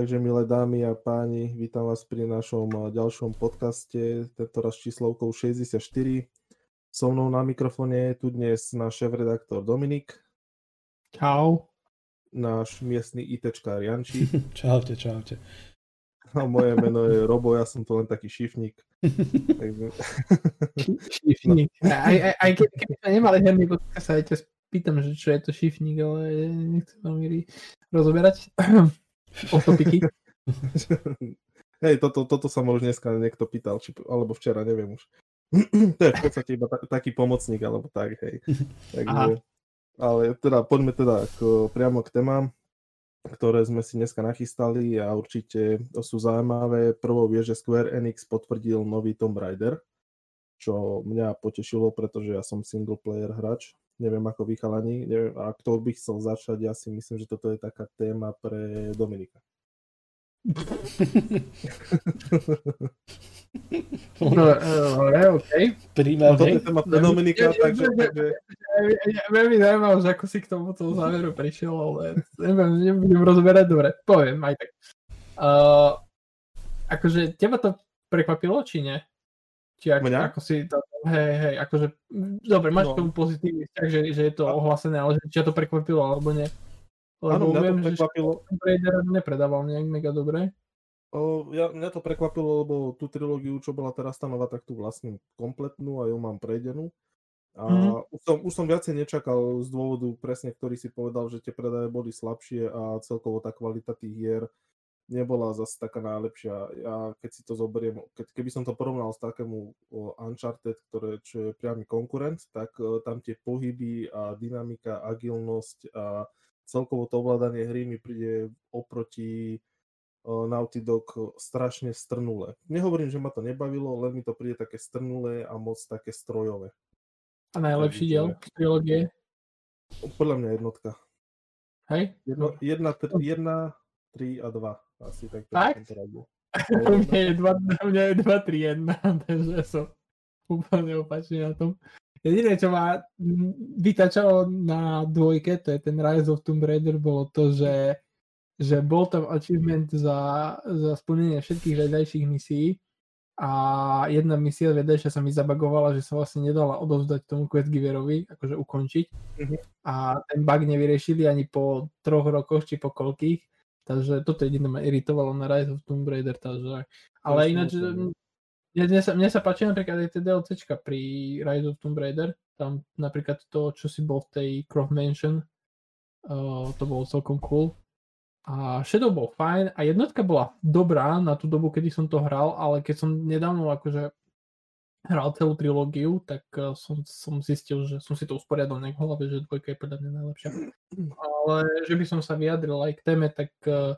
Takže milé dámy a páni, vítam vás pri našom ďalšom podcaste, tentoraz číslovkou 64. So mnou na mikrofóne je tu dnes náš šéf-redaktor Dominik. Čau. Náš miestny ITčkár Janči. čaute, čaute. A moje meno je Robo, ja som to len taký šifník. Takže... šifník. No. Aj, aj, aj keď sme nemali herný podcast, sa aj ťa spýtam, že čo je to šifník, ale nechcem veľmi rozoberať. Otopiky. Hej, toto, toto sa ma už dneska niekto pýtal, či, alebo včera, neviem už. to je v podstate iba ta, taký pomocník, alebo tak, hej. Takže, ale teda poďme teda k, priamo k témam, ktoré sme si dneska nachystali a určite sú zaujímavé. Prvou je, že Square Enix potvrdil nový Tomb Raider, čo mňa potešilo, pretože ja som single player hráč neviem ako vychalani, neviem, a kto by chcel začať, ja si myslím, že toto je taká téma pre Dominika. Dobre, OK. Príjmam, toto je téma pre Dominika, takže... Veľmi zaujímavé, že ako si k tomuto záveru prišiel, ale neviem, nebudem rozoberať, dobre, poviem aj tak. Uh, akože teba to prekvapilo, či nie? Či ako, Mňa? ako si to, hej, hej, akože, dobre, máš no. tomu pozitívny vzťah, že, že je to a... ohlásené, ale že ťa to prekvapilo, alebo nie? Lebo Áno, mňa viem, to prekvapilo. že Raider nepredával nejak mega dobre. O, ja, mňa to prekvapilo, lebo tú trilógiu, čo bola teraz stanová, tak tu vlastne kompletnú a ju mám prejdenú. A mm. už, som, už som viacej nečakal z dôvodu presne, ktorý si povedal, že tie predaje boli slabšie a celkovo tá kvalita tých hier nebola zase taká najlepšia. Ja keď si to zoberiem, keď, keby som to porovnal s takému Uncharted, ktoré, čo je priamy konkurent, tak tam tie pohyby a dynamika, agilnosť a celkovo to ovládanie hry mi príde oproti Naughty Dog strašne strnulé. Nehovorím, že ma to nebavilo, len mi to príde také strnulé a moc také strojové. A najlepší diel trilógie? Podľa mňa jednotka. Hej? Jedna, jedna, jedna, 3 a 2. Asi tak. Tak? U mňa je 2, u mňa je 2, 3, 1, takže som úplne opačne na tom. Jediné, čo ma vytačalo na dvojke, to je ten Rise of Tomb Raider, bolo to, že, že bol tam achievement za, za splnenie všetkých vedľajších misií a jedna misia vedľajšia sa mi zabagovala, že sa vlastne nedala odovzdať tomu quest giverovi, akože ukončiť. Mm-hmm. A ten bug nevyriešili ani po troch rokoch, či po koľkých. Takže toto jediné ma iritovalo na Rise of Tomb Raider, takže... Ale ináč, mne sa, mne sa páči napríklad aj tie DLCčka pri Rise of Tomb Raider, tam napríklad to, čo si bol v tej Croft Mansion, uh, to bolo celkom cool. A Shadow bol fajn a jednotka bola dobrá na tú dobu, kedy som to hral, ale keď som nedávno akože hral celú trilógiu, tak uh, som, som zistil, že som si to usporiadal nejak hlave, že dvojka je podľa mňa najlepšia. Ale že by som sa vyjadril aj k téme, tak uh,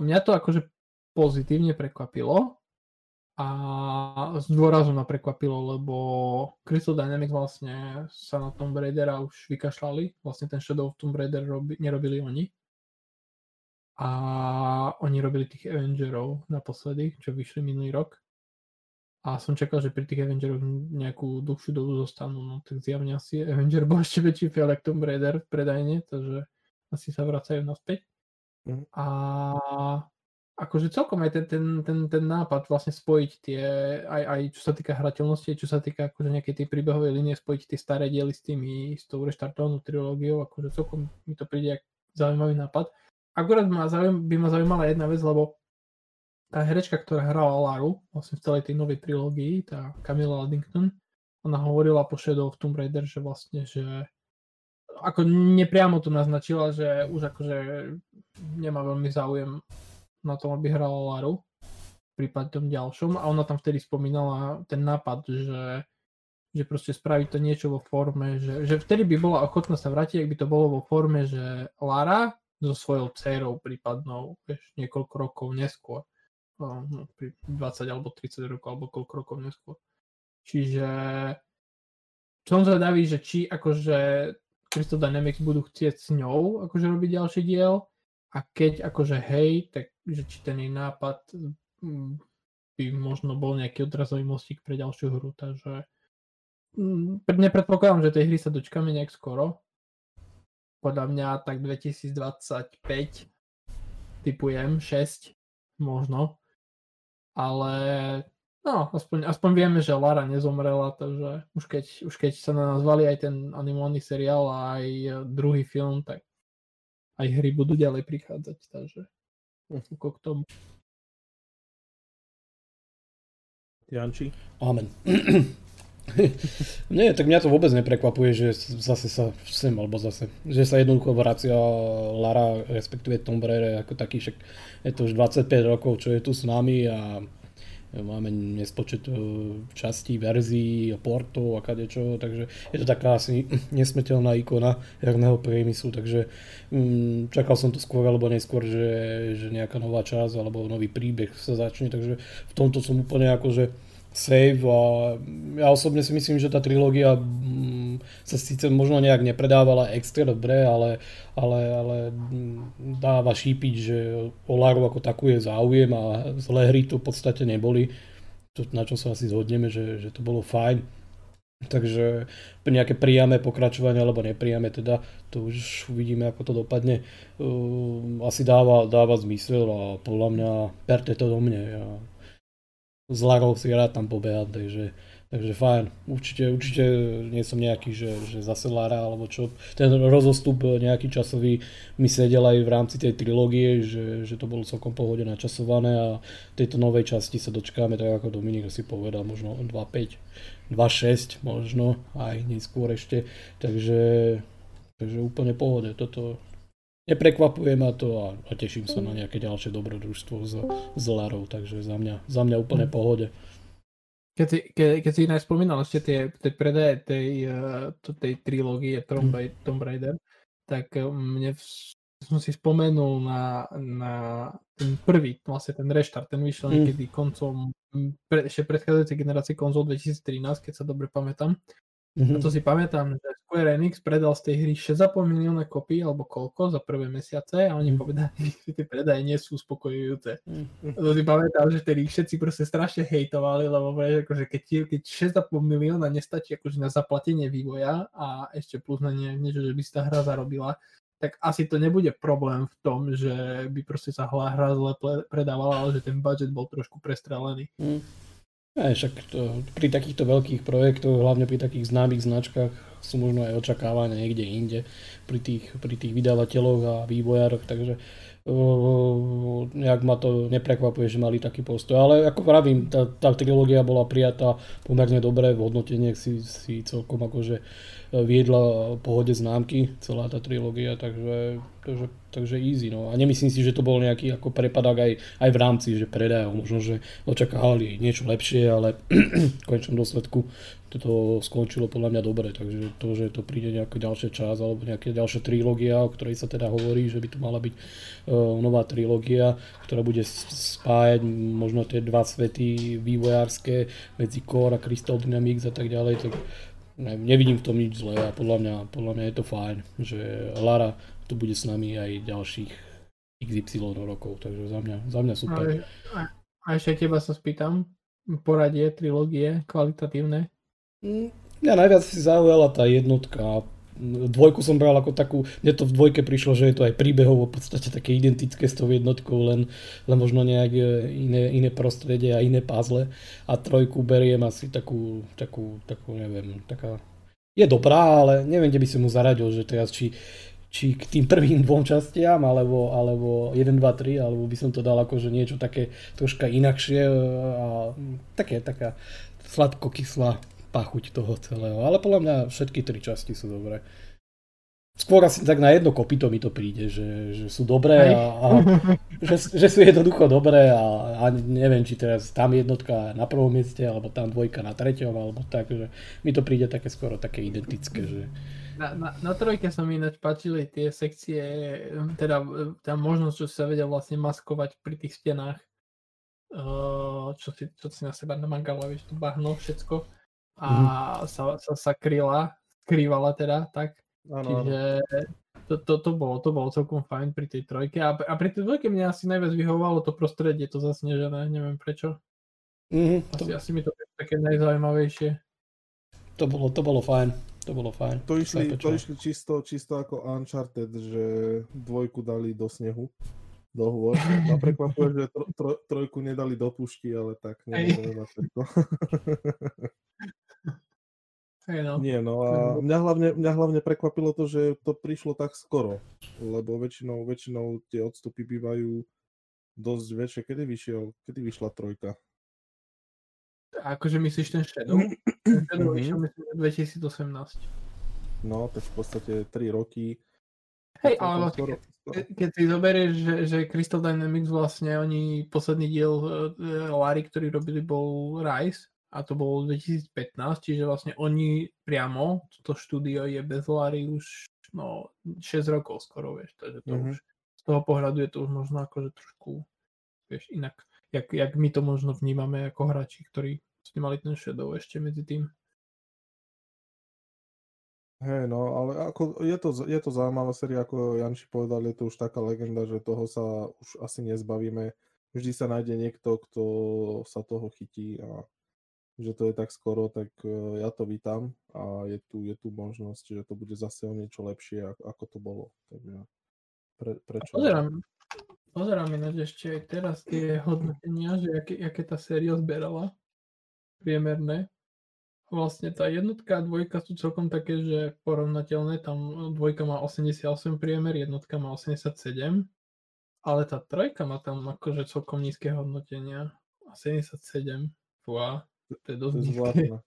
mňa to akože pozitívne prekvapilo a z dôrazu ma prekvapilo, lebo Crystal Dynamics vlastne sa na Tomb Raidera už vykašľali, vlastne ten Shadow of Tomb Raider robi, nerobili oni. A oni robili tých Avengerov naposledy, čo vyšli minulý rok a som čakal, že pri tých Avengeroch nejakú dlhšiu dobu zostanú, no tak zjavne asi Avenger bol ešte väčší ako Tomb Raider v predajne, takže asi sa vracajú naspäť. Mm. A akože celkom aj ten, ten, ten, ten nápad vlastne spojiť tie, aj, aj čo sa týka hrateľnosti, čo sa týka akože nejakej tej príbehovej linie, spojiť tie staré diely s tými, s tou reštartovanou trilógiou, akože celkom mi to príde ako zaujímavý nápad. Akurát ma zaujím, by ma zaujímala jedna vec, lebo tá herečka, ktorá hrala Laru vlastne v celej tej novej trilógii, tá Camilla Luddington, ona hovorila po Shadow of Tomb Raider, že vlastne, že ako nepriamo to naznačila, že už akože nemá veľmi záujem na tom, aby hrala Laru v prípade tom ďalšom. A ona tam vtedy spomínala ten nápad, že, že proste spraví to niečo vo forme, že, že vtedy by bola ochotná sa vrátiť, ak by to bolo vo forme, že Lara so svojou dcerou prípadnou, vieš, niekoľko rokov neskôr no, pri 20 alebo 30 rokov alebo koľko rokov neskôr. Čiže som zvedavý, že či akože Crystal Dynamics budú chcieť s ňou akože robiť ďalší diel a keď akože hej, tak že či ten jej nápad mm, by možno bol nejaký odrazový mostík pre ďalšiu hru, takže mm, nepredpokladám, že tej hry sa dočkáme nejak skoro. Podľa mňa tak 2025 typujem 6 možno. Ale no, aspoň, aspoň vieme, že Lara nezomrela, takže už keď, už keď sa na nás valí aj ten animovaný seriál a aj druhý film, tak aj hry budú ďalej prichádzať, takže ako k tomu. Janči? Amen. Nie, tak mňa to vôbec neprekvapuje, že zase sa sem, alebo zase, že sa jednoducho vracia Lara, respektíve Tomb Raider ako taký, však je to už 25 rokov, čo je tu s nami a máme nespočet e, častí, verzií, portov a kadečo, takže je to taká asi nesmetelná ikona herného priemyslu, takže um, čakal som to skôr alebo neskôr, že, že nejaká nová časť alebo nový príbeh sa začne, takže v tomto som úplne akože save a ja osobne si myslím, že tá trilógia mm, sa síce možno nejak nepredávala extra dobre, ale, ale, ale dáva šípiť, že o Laru ako takú je záujem a zlé hry to v podstate neboli. To, na čo sa asi zhodneme, že, že to bolo fajn. Takže nejaké priame pokračovanie alebo nepriame, teda to už uvidíme, ako to dopadne. Uh, asi dáva, dáva zmysel a podľa mňa perte to do mne. Ja s Larou si rád tam pobehať, takže, takže fajn. Určite, určite nie som nejaký, že, že zase Lara alebo čo. Ten rozostup nejaký časový mi sedel aj v rámci tej trilógie, že, že to bolo celkom pohode načasované a tejto novej časti sa dočkáme, tak ako Dominik si povedal, možno 2.5, 2.6 možno, aj neskôr ešte. Takže, takže úplne pohode. Toto, neprekvapuje ma to a, a teším sa na nejaké ďalšie dobrodružstvo s, s Larou, takže za mňa, za mňa úplne pohode. Keď si, ke, keď si inak spomínal ešte tie, tie predaje tej, uh, tej trilógie Tomb, mm. Tomb Raider, tak eh, mne v, som si spomenul na, na ten prvý, vlastne ten reštart, ten vyšiel niekedy koncom pre, ešte predchádzajúcej generácie konzol 2013, keď sa dobre pamätám. Mm-hmm. A to si pamätám, že Square Enix predal z tej hry 6,5 milióna kopí alebo koľko za prvé mesiace a oni mm-hmm. povedali, že tie predaje nie sú uspokojujúce. Mm-hmm. To si pamätám, že tedy všetci proste strašne hejtovali, lebo akože keď, keď 6,5 milióna nestačí akože na zaplatenie vývoja a ešte plus na nie, niečo, že by si tá hra zarobila, tak asi to nebude problém v tom, že by proste sa hra zle predávala, ale že ten budget bol trošku prestrelený. Mm. Aj, však to, pri takýchto veľkých projektoch, hlavne pri takých známych značkách, sú možno aj očakávania niekde inde pri tých, pri tých vydavateľoch a vývojároch, takže nejak ma to neprekvapuje, že mali taký postoj. Ale ako pravím, tá, tá trilógia bola prijatá pomerne dobre, v hodnoteniach si, si celkom akože viedla pohode známky, celá tá trilógia, takže, takže, takže easy. No. A nemyslím si, že to bol nejaký ako prepadák aj, aj v rámci, že predajov, možno, že očakávali niečo lepšie, ale v konečnom dôsledku toto skončilo podľa mňa dobre, takže to, že to príde nejaký ďalšia čas alebo nejaká ďalšia trilógia, o ktorej sa teda hovorí, že by to mala byť uh, nová trilógia, ktorá bude spájať možno tie dva svety vývojárske medzi Core a Crystal Dynamics a tak ďalej, tak ne, nevidím v tom nič zlé a podľa mňa, podľa mňa je to fajn, že Lara tu bude s nami aj ďalších XY rokov, takže za mňa, za mňa super. A, a ešte teba sa spýtam, poradie, trilógie, kvalitatívne? Mm, mňa najviac si zaujala tá jednotka, dvojku som bral ako takú, mne to v dvojke prišlo, že je to aj príbehovo v podstate také identické s tou jednotkou, len, len možno nejak e, iné, iné prostredie a iné puzzle. A trojku beriem asi takú, takú, takú neviem, taká... Je dobrá, ale neviem, kde by som mu zaradil, že teraz či, či k tým prvým dvom častiam, alebo, alebo 1, 2, 3, alebo by som to dal akože niečo také troška inakšie e, a také, taká sladko-kyslá pachuť toho celého. Ale podľa mňa všetky tri časti sú dobré. Skôr asi tak na jedno kopito mi to príde, že, že sú dobré a, a že, že sú jednoducho dobré a, a neviem, či teraz tam jednotka na prvom mieste, alebo tam dvojka na treťom, alebo tak, že mi to príde také skoro také identické, že... Na, na, na trojke sa mi ináč páčili tie sekcie, teda tá možnosť, čo sa vedia vlastne maskovať pri tých stenách, čo si, čo si na seba namangala, vieš, to bahno, všetko a mm-hmm. sa, sa, sa kryla, skrývala teda, tak. Ano, Čiže to, to, to, bolo, to bolo celkom fajn pri tej trojke. A, a pri tej dvojke mňa asi najviac vyhovovalo to prostredie, to zasnežené, neviem prečo. Mm-hmm, asi, to... asi mi to také najzaujímavejšie. To bolo, to bolo fajn. To bolo fajn. To išli, to išli čisto, čisto ako Uncharted, že dvojku dali do snehu. dohovor. Ma prekvapuje, že tro, tro, trojku nedali do pušti, ale tak neviem na všetko. Hey no. Nie, no a mňa hlavne, mňa hlavne prekvapilo to, že to prišlo tak skoro, lebo väčšinou, väčšinou tie odstupy bývajú dosť väčšie. Kedy vyšiel, kedy vyšla trojka? Akože myslíš ten Shadow? Ten Shadow vyšiel myslím 2018. No, tak v podstate 3 roky. Hej, ale vlastne, skoro, skoro. keď si zoberieš, že, že Crystal Dynamics vlastne, oni posledný diel uh, Larry, ktorý robili, bol Rise, a to bolo 2015, čiže vlastne oni priamo, to štúdio je bez Lary už no, 6 rokov skoro, vieš, takže to mm-hmm. už z toho pohľadu je to už možno akože trošku, vieš, inak, jak, jak my to možno vnímame ako hráči, ktorí ste mali ten Shadow ešte medzi tým. Hej, no, ale ako, je, to, je to zaujímavá séria, ako Janči povedal, je to už taká legenda, že toho sa už asi nezbavíme. Vždy sa nájde niekto, kto sa toho chytí a že to je tak skoro, tak e, ja to vítam a je tu, je tu možnosť, že to bude zase o niečo lepšie, ako, to bolo. Takže pre, prečo? Pozerám, pozerám ináč ešte aj teraz tie hodnotenia, že aké, aké tá séria zberala priemerné. Vlastne tá jednotka a dvojka sú celkom také, že porovnateľné. Tam dvojka má 88 priemer, jednotka má 87. Ale tá trojka má tam akože celkom nízke hodnotenia. 77. Fúha. To je dosť zvláštne.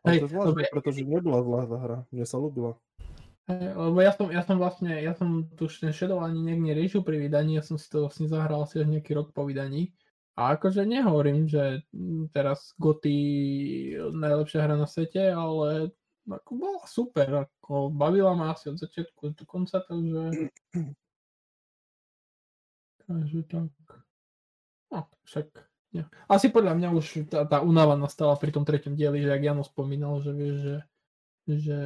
Ale to je zvláštne, pretože nebola zlá tá hra. Mne sa ľúbila. Lebo ja som, ja som vlastne, ja som tu ten Shadow ani nejak neriešil pri vydaní, ja som si to vlastne zahral asi až nejaký rok po vydaní. A akože nehovorím, že teraz Goty najlepšia hra na svete, ale ako bola super, ako bavila ma asi od začiatku do konca, takže... Takže tak. No, však. Asi podľa mňa už tá, tá únava nastala pri tom treťom dieli, že ak Jano spomínal, že vieš, že, že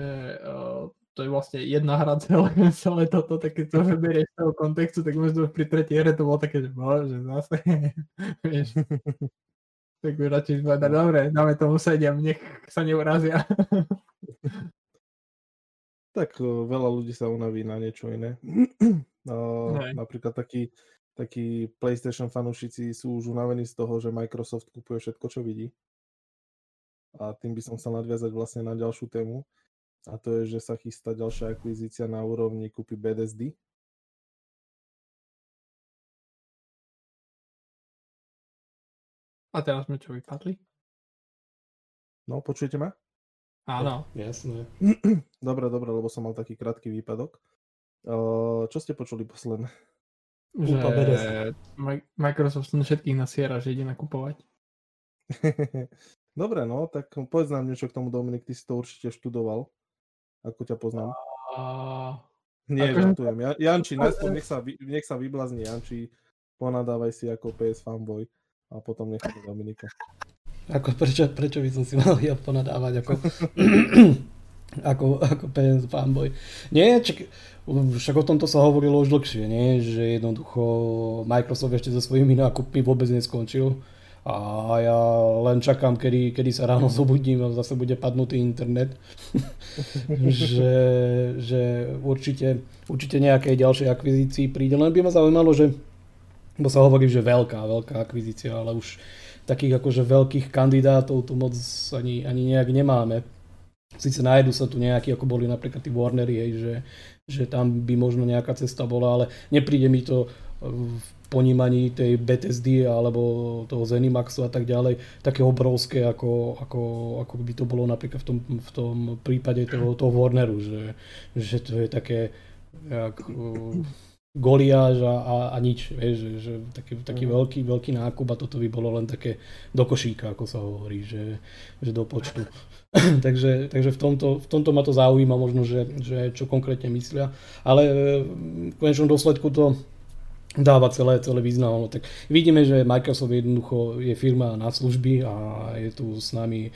uh, to je vlastne jedna hra celé, celé toto, tak keď to vyberieš z toho kontextu, tak možno pri tretej hre to bolo také, že bože, zase, vieš. tak by radšej povedať, dobre, dáme tomu sedem, nech sa neurazia. tak veľa ľudí sa unaví na niečo iné. Uh, napríklad taký takí PlayStation fanúšici sú už unavení z toho, že Microsoft kupuje všetko, čo vidí. A tým by som chcel nadviazať vlastne na ďalšiu tému. A to je, že sa chystá ďalšia akvizícia na úrovni kúpy BDSD. A teraz sme čo vypadli? No, počujete ma? Áno. Jasné. Dobre, dobre, lebo som mal taký krátky výpadok. čo ste počuli posledné? Že Microsoft na všetkých nasiera, že ide nakupovať. Dobre, no, tak povedz nám niečo k tomu, Dominik, ty si to určite študoval, ako ťa poznám. A... Nie, ako... žartujem. Ja, Janči, najskôr nech sa, nech sa vyblazni Janči, ponadávaj si ako PS fanboy a potom necháme Dominika. Ako, prečo, prečo by som si mal ja ponadávať ako, ako, ako PS fanboy? Nie, čak, však o tomto sa hovorilo už dlhšie, nie? že jednoducho Microsoft ešte so svojimi nákupmi vôbec neskončil a ja len čakám, kedy, kedy sa ráno zobudím a zase bude padnutý internet. že, že určite, určite nejakej ďalšej akvizícii príde. Len by ma zaujímalo, že bo sa hovorí, že veľká, veľká akvizícia, ale už takých akože veľkých kandidátov tu moc ani, ani nejak nemáme. Sice nájdu sa tu nejakí, ako boli napríklad tí Warnery, hej, že že tam by možno nejaká cesta bola, ale nepríde mi to v ponímaní tej BTSD alebo toho Zenimaxu a tak ďalej také obrovské, ako, ako, ako by to bolo napríklad v tom, v tom prípade toho, toho Warneru, že, že to je také jak, goliáž a, a, a nič, vieš, že, že taký, taký mm. veľký, veľký nákup a toto by bolo len také do košíka, ako sa hovorí, že, že do počtu. takže, takže v, tomto, v tomto ma to zaujíma možno, že, že čo konkrétne myslia. Ale e, v konečnom dôsledku to dáva celé, celé význam. No, tak vidíme, že Microsoft jednoducho je firma na služby a je tu s nami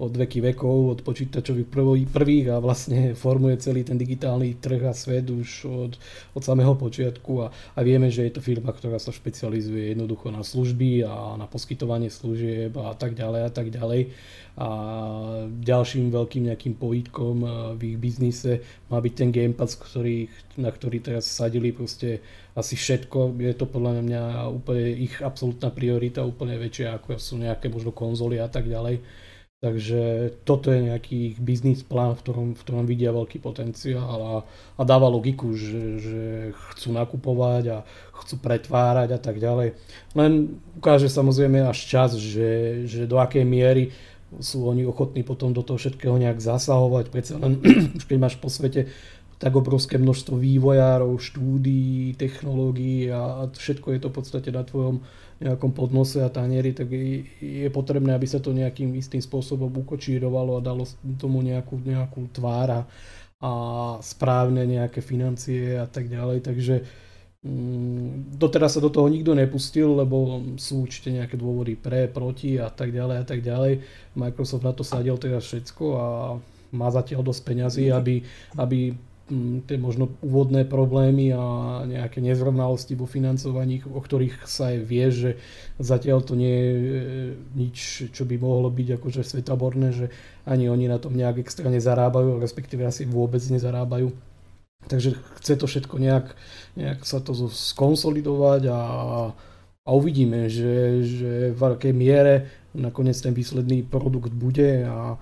od veky vekov, od počítačových prvých a vlastne formuje celý ten digitálny trh a svet už od, od samého počiatku a, a vieme, že je to firma, ktorá sa špecializuje jednoducho na služby a na poskytovanie služieb a tak ďalej a tak ďalej. A ďalším veľkým nejakým povítkom v ich biznise má byť ten Game Pass, ktorý, na ktorý teraz sadili proste asi všetko. Je to podľa mňa úplne ich absolútna priorita, úplne väčšia ako sú nejaké možno konzoly a tak ďalej Takže toto je nejaký biznis plán, v ktorom, v ktorom vidia veľký potenciál a, a dáva logiku, že, že chcú nakupovať a chcú pretvárať a tak ďalej. Len ukáže samozrejme až čas, že, že do akej miery sú oni ochotní potom do toho všetkého nejak zasahovať. Predsa len už keď máš po svete tak obrovské množstvo vývojárov, štúdií, technológií a všetko je to v podstate na tvojom nejakom podnose a tanieri, tak je, potrebné, aby sa to nejakým istým spôsobom ukočírovalo a dalo tomu nejakú, nejakú tvára a správne nejaké financie a tak ďalej. Takže mm, doteraz sa do toho nikto nepustil, lebo sú určite nejaké dôvody pre, proti a tak ďalej a tak ďalej. Microsoft na to sadil teraz všetko a má zatiaľ dosť peňazí, aby, aby tie možno úvodné problémy a nejaké nezrovnalosti vo financovaní, o ktorých sa aj vie, že zatiaľ to nie je e, nič, čo by mohlo byť akože svetaborné, že ani oni na tom nejak extra nezarábajú, respektíve asi vôbec nezarábajú. Takže chce to všetko nejak, nejak sa to skonsolidovať a, a uvidíme, že, že v akej miere nakoniec ten výsledný produkt bude a,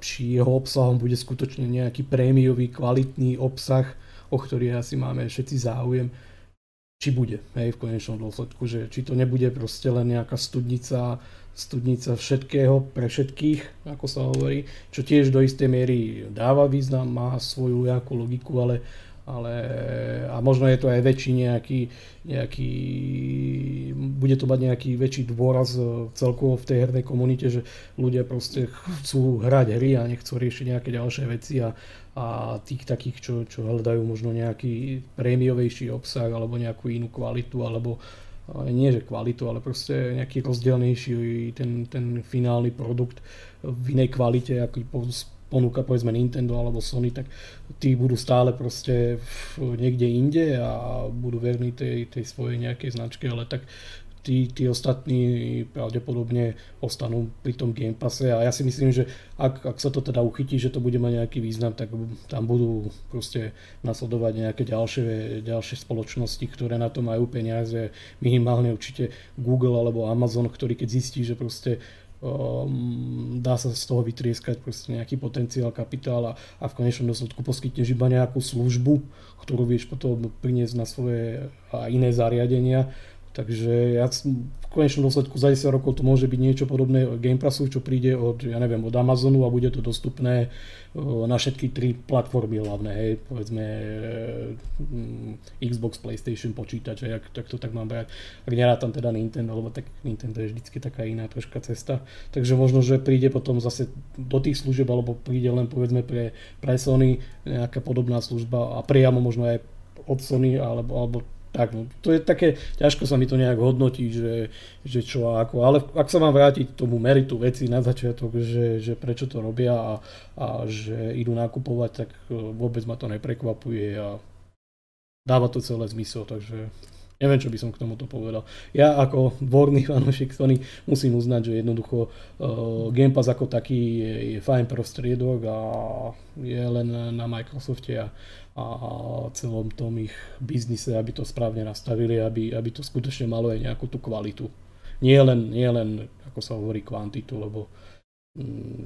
či jeho obsahom bude skutočne nejaký prémiový, kvalitný obsah, o ktorý asi máme všetci záujem, či bude, hej, v konečnom dôsledku, že či to nebude proste len nejaká studnica, studnica všetkého pre všetkých, ako sa hovorí, čo tiež do istej miery dáva význam, má svoju nejakú logiku, ale ale a možno je to aj väčší nejaký, nejaký bude to mať nejaký väčší dôraz e, celkovo v tej hernej komunite, že ľudia proste chcú hrať hry a nechcú riešiť nejaké ďalšie veci a, a tých takých, čo, čo hľadajú možno nejaký prémiovejší obsah alebo nejakú inú kvalitu alebo nie že kvalitu, ale proste nejaký rozdielnejší ten, ten finálny produkt v inej kvalite, aký ponúka povedzme Nintendo alebo Sony, tak tí budú stále proste niekde inde a budú verní tej, tej svojej nejakej značke, ale tak tí, tí ostatní pravdepodobne ostanú pri tom Game Passe. A ja si myslím, že ak, ak sa to teda uchytí, že to bude mať nejaký význam, tak tam budú proste nasledovať nejaké ďalšie, ďalšie spoločnosti, ktoré na to majú peniaze, minimálne určite Google alebo Amazon, ktorý keď zistí, že proste um, dá sa z toho vytrieskať proste nejaký potenciál kapitála a v konečnom dôsledku poskytneš iba nejakú službu, ktorú vieš potom priniesť na svoje a iné zariadenia. Takže ja v konečnom dôsledku za 10 rokov to môže byť niečo podobné Game Passu, čo príde od, ja neviem, od Amazonu a bude to dostupné na všetky tri platformy hlavné, hej, povedzme mm, Xbox, PlayStation, počítač, ak tak to tak mám brať. Ak nerátam teda Nintendo, lebo tak Nintendo je vždycky taká iná troška cesta. Takže možno, že príde potom zase do tých služieb, alebo príde len povedzme pre, pre Sony nejaká podobná služba a priamo možno aj od Sony alebo, alebo tak, no, to je také, ťažko sa mi to nejak hodnotí, že, že čo a ako, ale ak sa mám vrátiť k tomu meritu veci na začiatok, že, že prečo to robia a, a že idú nakupovať, tak e, vôbec ma to neprekvapuje a dáva to celé zmysel, takže neviem, čo by som k tomuto povedal. Ja ako dvorný fanúšik Sony musím uznať, že jednoducho uh, Game Pass ako taký je, je fajn prostriedok a je len na Microsofte a, a celom tom ich biznise, aby to správne nastavili, aby, aby to skutočne malo aj nejakú tú kvalitu. Nie len, nie len ako sa hovorí, kvantitu, lebo mm,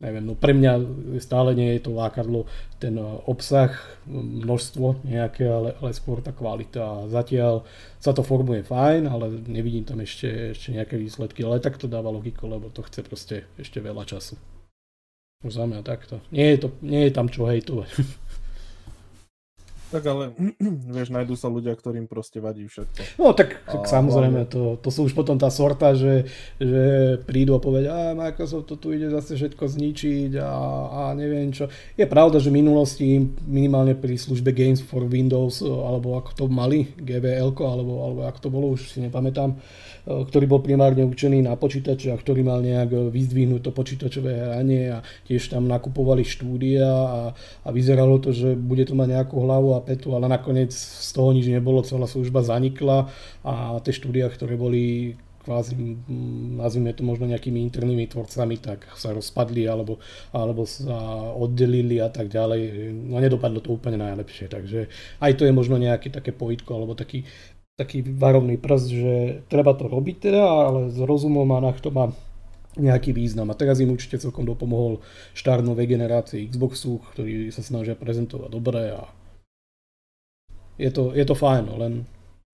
neviem, no pre mňa stále nie je to lákadlo ten obsah, množstvo nejaké, ale, ale skôr tá kvalita. Zatiaľ sa to formuje fajn, ale nevidím tam ešte, ešte nejaké výsledky, ale tak to dáva logiku, lebo to chce proste ešte veľa času. Za mňa takto. Nie je, to, nie je tam čo hejtovať. Tak ale, vieš, nájdú sa ľudia, ktorým proste vadí všetko. No tak, a, samozrejme, to, to sú už potom tá sorta, že, že prídu a povedia, a Microsoft to tu ide zase všetko zničiť a, a neviem čo. Je pravda, že v minulosti minimálne pri službe Games for Windows, alebo ako to mali, GBL, alebo, alebo ako to bolo, už si nepamätám, E, ktorý bol primárne učený na počítače a ktorý mal nejak vyzdvihnúť to počítačové hranie a tiež tam nakupovali štúdia a, a vyzeralo to, že bude to mať nejakú hlavu a petu, ale nakoniec z toho nič nebolo, celá služba zanikla a tie štúdia, ktoré boli kvázi, nazvime to možno nejakými internými tvorcami, tak sa rozpadli alebo, alebo sa oddelili a tak ďalej. No nedopadlo to úplne najlepšie, takže aj to je možno nejaké také povitko alebo taký taký varovný prst, že treba to robiť teda, ale s rozumom a na to má nejaký význam. A teraz im určite celkom dopomohol štart novej generácie Xboxu, ktorí sa snažia prezentovať dobre a je to, je to fajn, len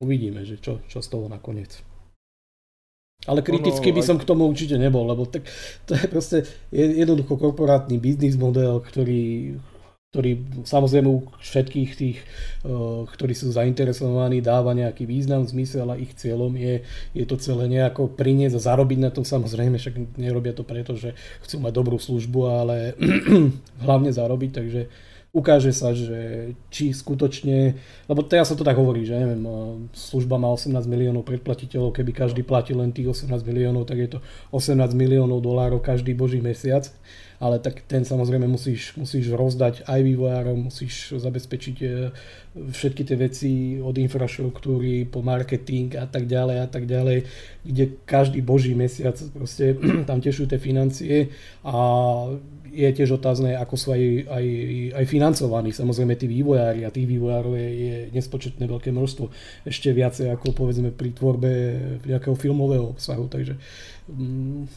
uvidíme, že čo, čo z toho nakoniec. Ale kriticky by som k tomu určite nebol, lebo tak to je proste jednoducho korporátny biznis model, ktorý, ktorý samozrejme u všetkých tých, eh, ktorí sú zainteresovaní, dáva nejaký význam, zmysel a ich cieľom je, je to celé nejako priniesť a zarobiť na tom. Samozrejme, však nerobia to preto, že chcú mať dobrú službu, ale hlavne zarobiť, takže ukáže sa, že či skutočne, lebo teraz sa to tak hovorí, že neviem, eh, služba má 18 miliónov predplatiteľov, keby každý platil len tých 18 miliónov, tak je to 18 miliónov dolárov každý boží mesiac ale tak ten samozrejme musíš, musíš rozdať aj vývojárom, musíš zabezpečiť e, všetky tie veci od infraštruktúry po marketing a tak ďalej a tak ďalej, kde každý boží mesiac proste tam tešujú tie financie a je tiež otázne, ako sú aj, aj, aj financovaní. Samozrejme tí vývojári a tých vývojárov je, je nespočetné veľké množstvo. Ešte viacej ako povedzme pri tvorbe nejakého filmového obsahu. Takže mm,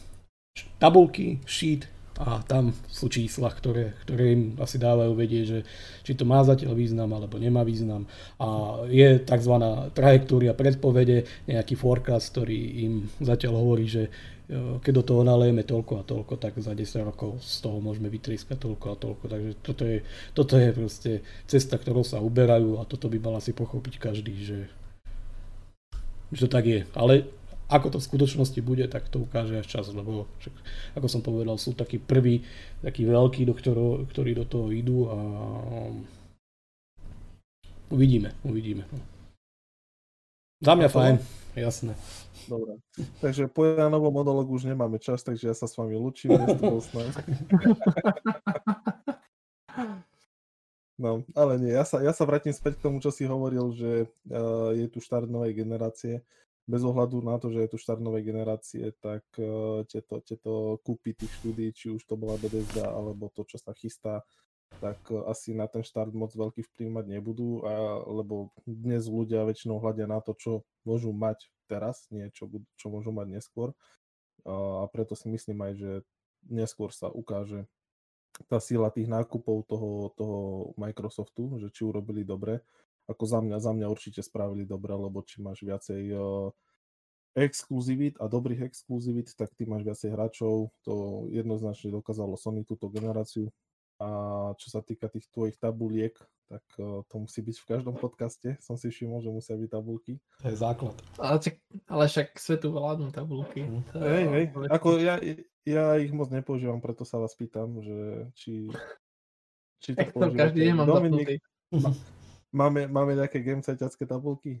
tabulky, sheet, a tam sú čísla, ktoré, ktoré im asi dávajú vedieť, že či to má zatiaľ význam alebo nemá význam. A je tzv. trajektória predpovede, nejaký forecast, ktorý im zatiaľ hovorí, že e, keď do toho nalejeme toľko a toľko, tak za 10 rokov z toho môžeme vytrieskať toľko a toľko. Takže toto je, toto je proste cesta, ktorou sa uberajú a toto by mal asi pochopiť každý, že, že to tak je. Ale ako to v skutočnosti bude, tak to ukáže až čas, lebo však, ako som povedal, sú takí prví, takí veľkí, do ktorého, ktorí do toho idú a uvidíme, uvidíme. Za mňa fajn, jasné. Dobre. Takže po Janovom monologu už nemáme čas, takže ja sa s vami lučím. No, ale nie, ja sa, ja sa vrátim späť k tomu, čo si hovoril, že uh, je tu štart novej generácie bez ohľadu na to, že je tu štart novej generácie, tak uh, tieto, tieto kúpy tých štúdí, či už to bola Bethesda, alebo to, čo sa chystá, tak uh, asi na ten štart moc veľký vplyv mať nebudú, a, lebo dnes ľudia väčšinou hľadia na to, čo môžu mať teraz, nie čo, čo môžu mať neskôr. A preto si myslím aj, že neskôr sa ukáže tá sila tých nákupov toho, toho Microsoftu, že či urobili dobre ako za mňa, za mňa určite spravili dobre, lebo či máš viacej uh, exkluzivít a dobrých exkluzivít, tak ty máš viacej hráčov. To jednoznačne dokázalo Sony túto generáciu. A čo sa týka tých tvojich tabuliek, tak to musí byť v každom podcaste. Som si všimol, že musia byť tabulky. To je základ. Ale, ale však svetu vládnu tabulky. Mm. Hej, hej. Ako ja, ja ich moc nepoužívam, preto sa vás pýtam, že či, či to, to každý deň mám Dominik, Máme, máme nejaké gamesajťacké tabulky?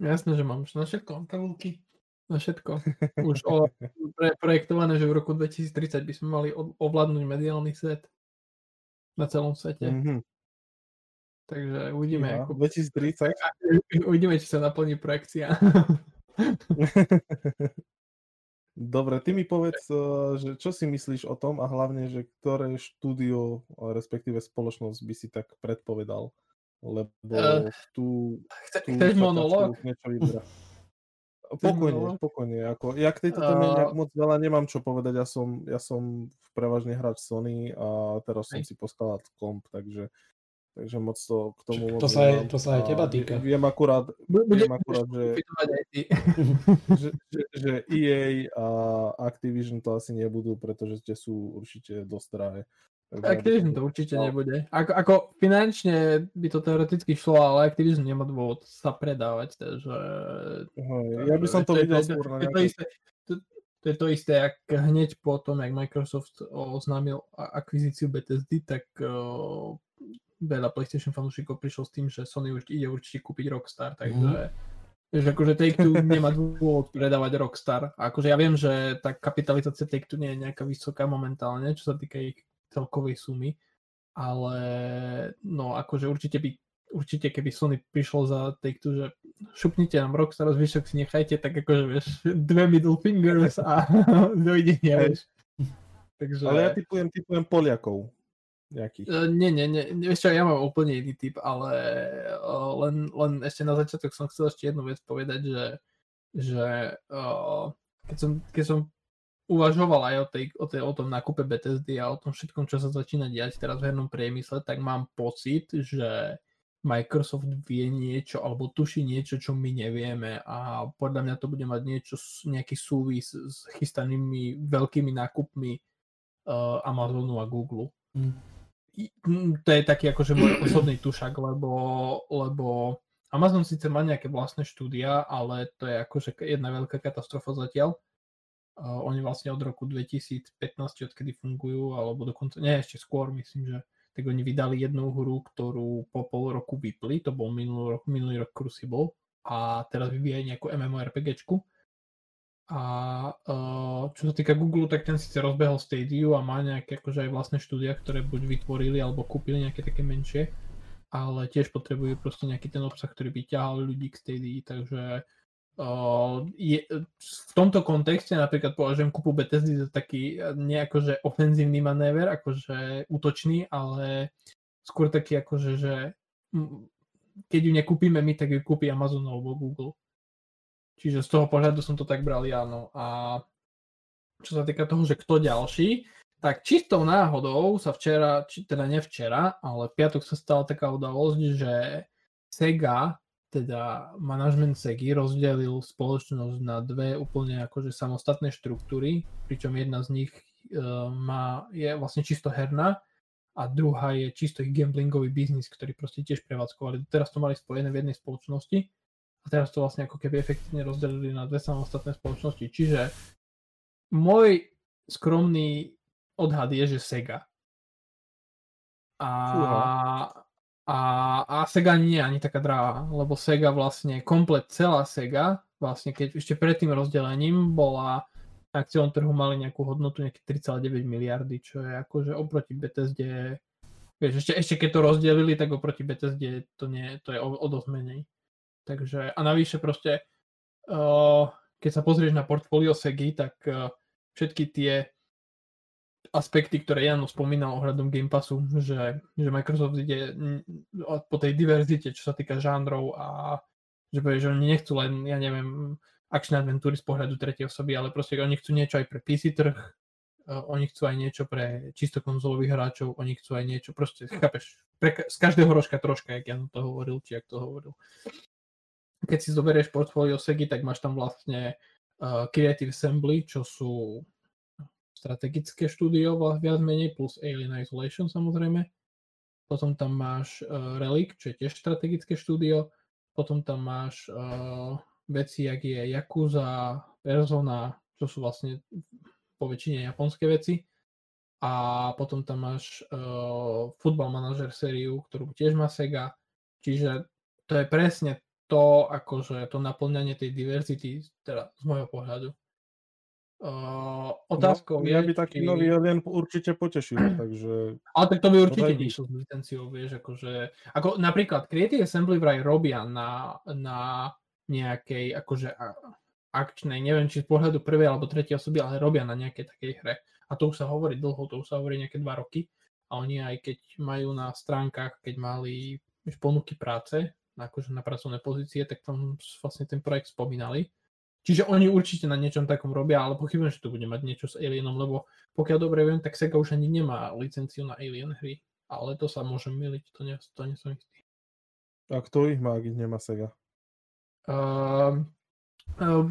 Jasné, že mám na všetko tabulky. Na všetko. Už o, pre, projektované, že v roku 2030 by sme mali ovládnuť mediálny svet. Na celom svete. Mm-hmm. Takže uvidíme. Ja, ako... 2030? Uvidíme, či sa naplní projekcia. Dobre, ty mi povedz, eh, že čo si myslíš o tom a hlavne, že ktoré štúdio, respektíve spoločnosť by si tak predpovedal lebo uh, tu... Chce, tu chceš monológ? Pokojne, pokojne. Ako, ja k tejto téme uh, moc veľa nemám čo povedať. Ja som, ja som prevažne hráč Sony a teraz som si postavil komp, takže, takže moc to k tomu... To sa, aj, to sa aj teba týka. Viem akurát, viem akurát že, že, že, že EA a Activision to asi nebudú, pretože tie sú určite dosť drahé. Activision to určite no. nebude. Ako, ako finančne by to teoreticky šlo, ale Activision nemá dôvod sa predávať, takže... ja by som to, videl skôr na to, je to isté, ak hneď po tom, jak Microsoft oznámil akvizíciu Bethesdy, tak uh, veľa PlayStation fanúšikov prišlo s tým, že Sony už ide určite kúpiť Rockstar, takže mm. Že akože Take-Two nemá dôvod predávať Rockstar. A akože ja viem, že tá kapitalizácia Take-Two nie je nejaká vysoká momentálne, čo sa týka ich celkovej sumy, ale no akože určite by určite keby Sony prišlo za Take-Two, že šupnite nám Rockstar, zvyšok si nechajte, tak akože vieš, dve middle fingers a dovidenia, vieš. Takže... Ale ja typujem, typujem Poliakov. Nejakých. Uh, nie, nie, nie, čo, ja mám úplne iný typ, ale uh, len, len ešte na začiatok som chcel ešte jednu vec povedať, že, že uh, keď, som, keď som uvažoval aj o, tej, o, tej, o tom nákupe BTSD a o tom všetkom, čo sa začína diať teraz v hernom priemysle, tak mám pocit, že Microsoft vie niečo alebo tuší niečo, čo my nevieme a podľa mňa to bude mať niečo, nejaký súvis s chystanými veľkými nákupmi uh, Amazonu a Google. Mm. To je taký akože môj osobný tušak, lebo, lebo Amazon síce má nejaké vlastné štúdia, ale to je akože jedna veľká katastrofa zatiaľ oni vlastne od roku 2015, odkedy fungujú, alebo dokonca, nie, ešte skôr myslím, že tak oni vydali jednu hru, ktorú po pol roku vypli, to bol minulý rok, minulý rok Crucible a teraz vyvíjajú nejakú MMORPGčku. A uh, čo sa týka Google, tak ten síce rozbehol Stadia a má nejaké akože aj vlastné štúdia, ktoré buď vytvorili alebo kúpili nejaké také menšie, ale tiež potrebujú proste nejaký ten obsah, ktorý by ťahal ľudí k Stadia, takže je, v tomto kontexte napríklad považujem kúpu Bethesdy za taký nejako, že ofenzívny manéver, akože útočný, ale skôr taký akože, že keď ju nekúpime my, tak ju kúpi Amazon alebo Google. Čiže z toho pohľadu som to tak bral áno. A čo sa týka toho, že kto ďalší, tak čistou náhodou sa včera, či teda nevčera, ale v piatok sa stala taká udalosť, že Sega teda manažment SEGI rozdelil spoločnosť na dve úplne akože samostatné štruktúry, pričom jedna z nich uh, má, je vlastne čisto herná a druhá je čisto ich gamblingový biznis, ktorý proste tiež prevádzkovali. Teraz to mali spojené v jednej spoločnosti a teraz to vlastne ako keby efektívne rozdelili na dve samostatné spoločnosti. Čiže môj skromný odhad je, že Sega. A, a, a Sega nie je ani taká drahá, lebo Sega vlastne, komplet celá Sega, vlastne keď ešte pred tým rozdelením bola na akciovom trhu mali nejakú hodnotu nejaké 3,9 miliardy, čo je akože oproti BTSD, vieš, ešte, ešte keď to rozdelili, tak oproti BTSD to, nie, to je o, o dosť menej. Takže, a navyše proste, uh, keď sa pozrieš na portfólio Segy, tak uh, všetky tie aspekty, ktoré Jano spomínal ohľadom Game Passu, že, že Microsoft ide po tej diverzite, čo sa týka žánrov a že, že oni nechcú len, ja neviem, akčné adventúry z pohľadu tretej osoby, ale proste oni chcú niečo aj pre PC trh, uh, oni chcú aj niečo pre čisto konzolových hráčov, oni chcú aj niečo, proste, chápeš, pre, z každého rožka troška, jak Jan to hovoril, či jak to hovoril. Keď si zoberieš portfólio Segi, tak máš tam vlastne uh, Creative Assembly, čo sú strategické štúdio viac menej, plus Alien Isolation samozrejme. Potom tam máš uh, Relic, čo je tiež strategické štúdio. Potom tam máš uh, veci, jak je Yakuza, Persona, čo sú vlastne po väčšine japonské veci. A potom tam máš uh, Football Manager sériu, ktorú tiež má Sega. Čiže to je presne to, akože to naplňanie tej diverzity, teda z môjho pohľadu. Uh, otázkou no, je... by taký či... nový Alien určite potešil, takže... Ale tak to by určite nešiel s licenciou, vieš, akože... Ako napríklad Creative Assembly vraj robia na, na nejakej, akože akčnej, neviem, či z pohľadu prvej alebo tretej osoby, ale robia na nejakej takej hre. A to už sa hovorí dlho, to už sa hovorí nejaké dva roky. A oni aj keď majú na stránkach, keď mali ponuky práce, akože na pracovné pozície, tak tam vlastne ten projekt spomínali Čiže oni určite na niečom takom robia, ale pochybujem, že to bude mať niečo s Alienom, lebo pokiaľ dobre viem, tak Sega už ani nemá licenciu na Alien hry. Ale to sa môžem miliť, to nie, to nie som istý. A kto ich má, ak ich nemá Sega? Uh, Uh,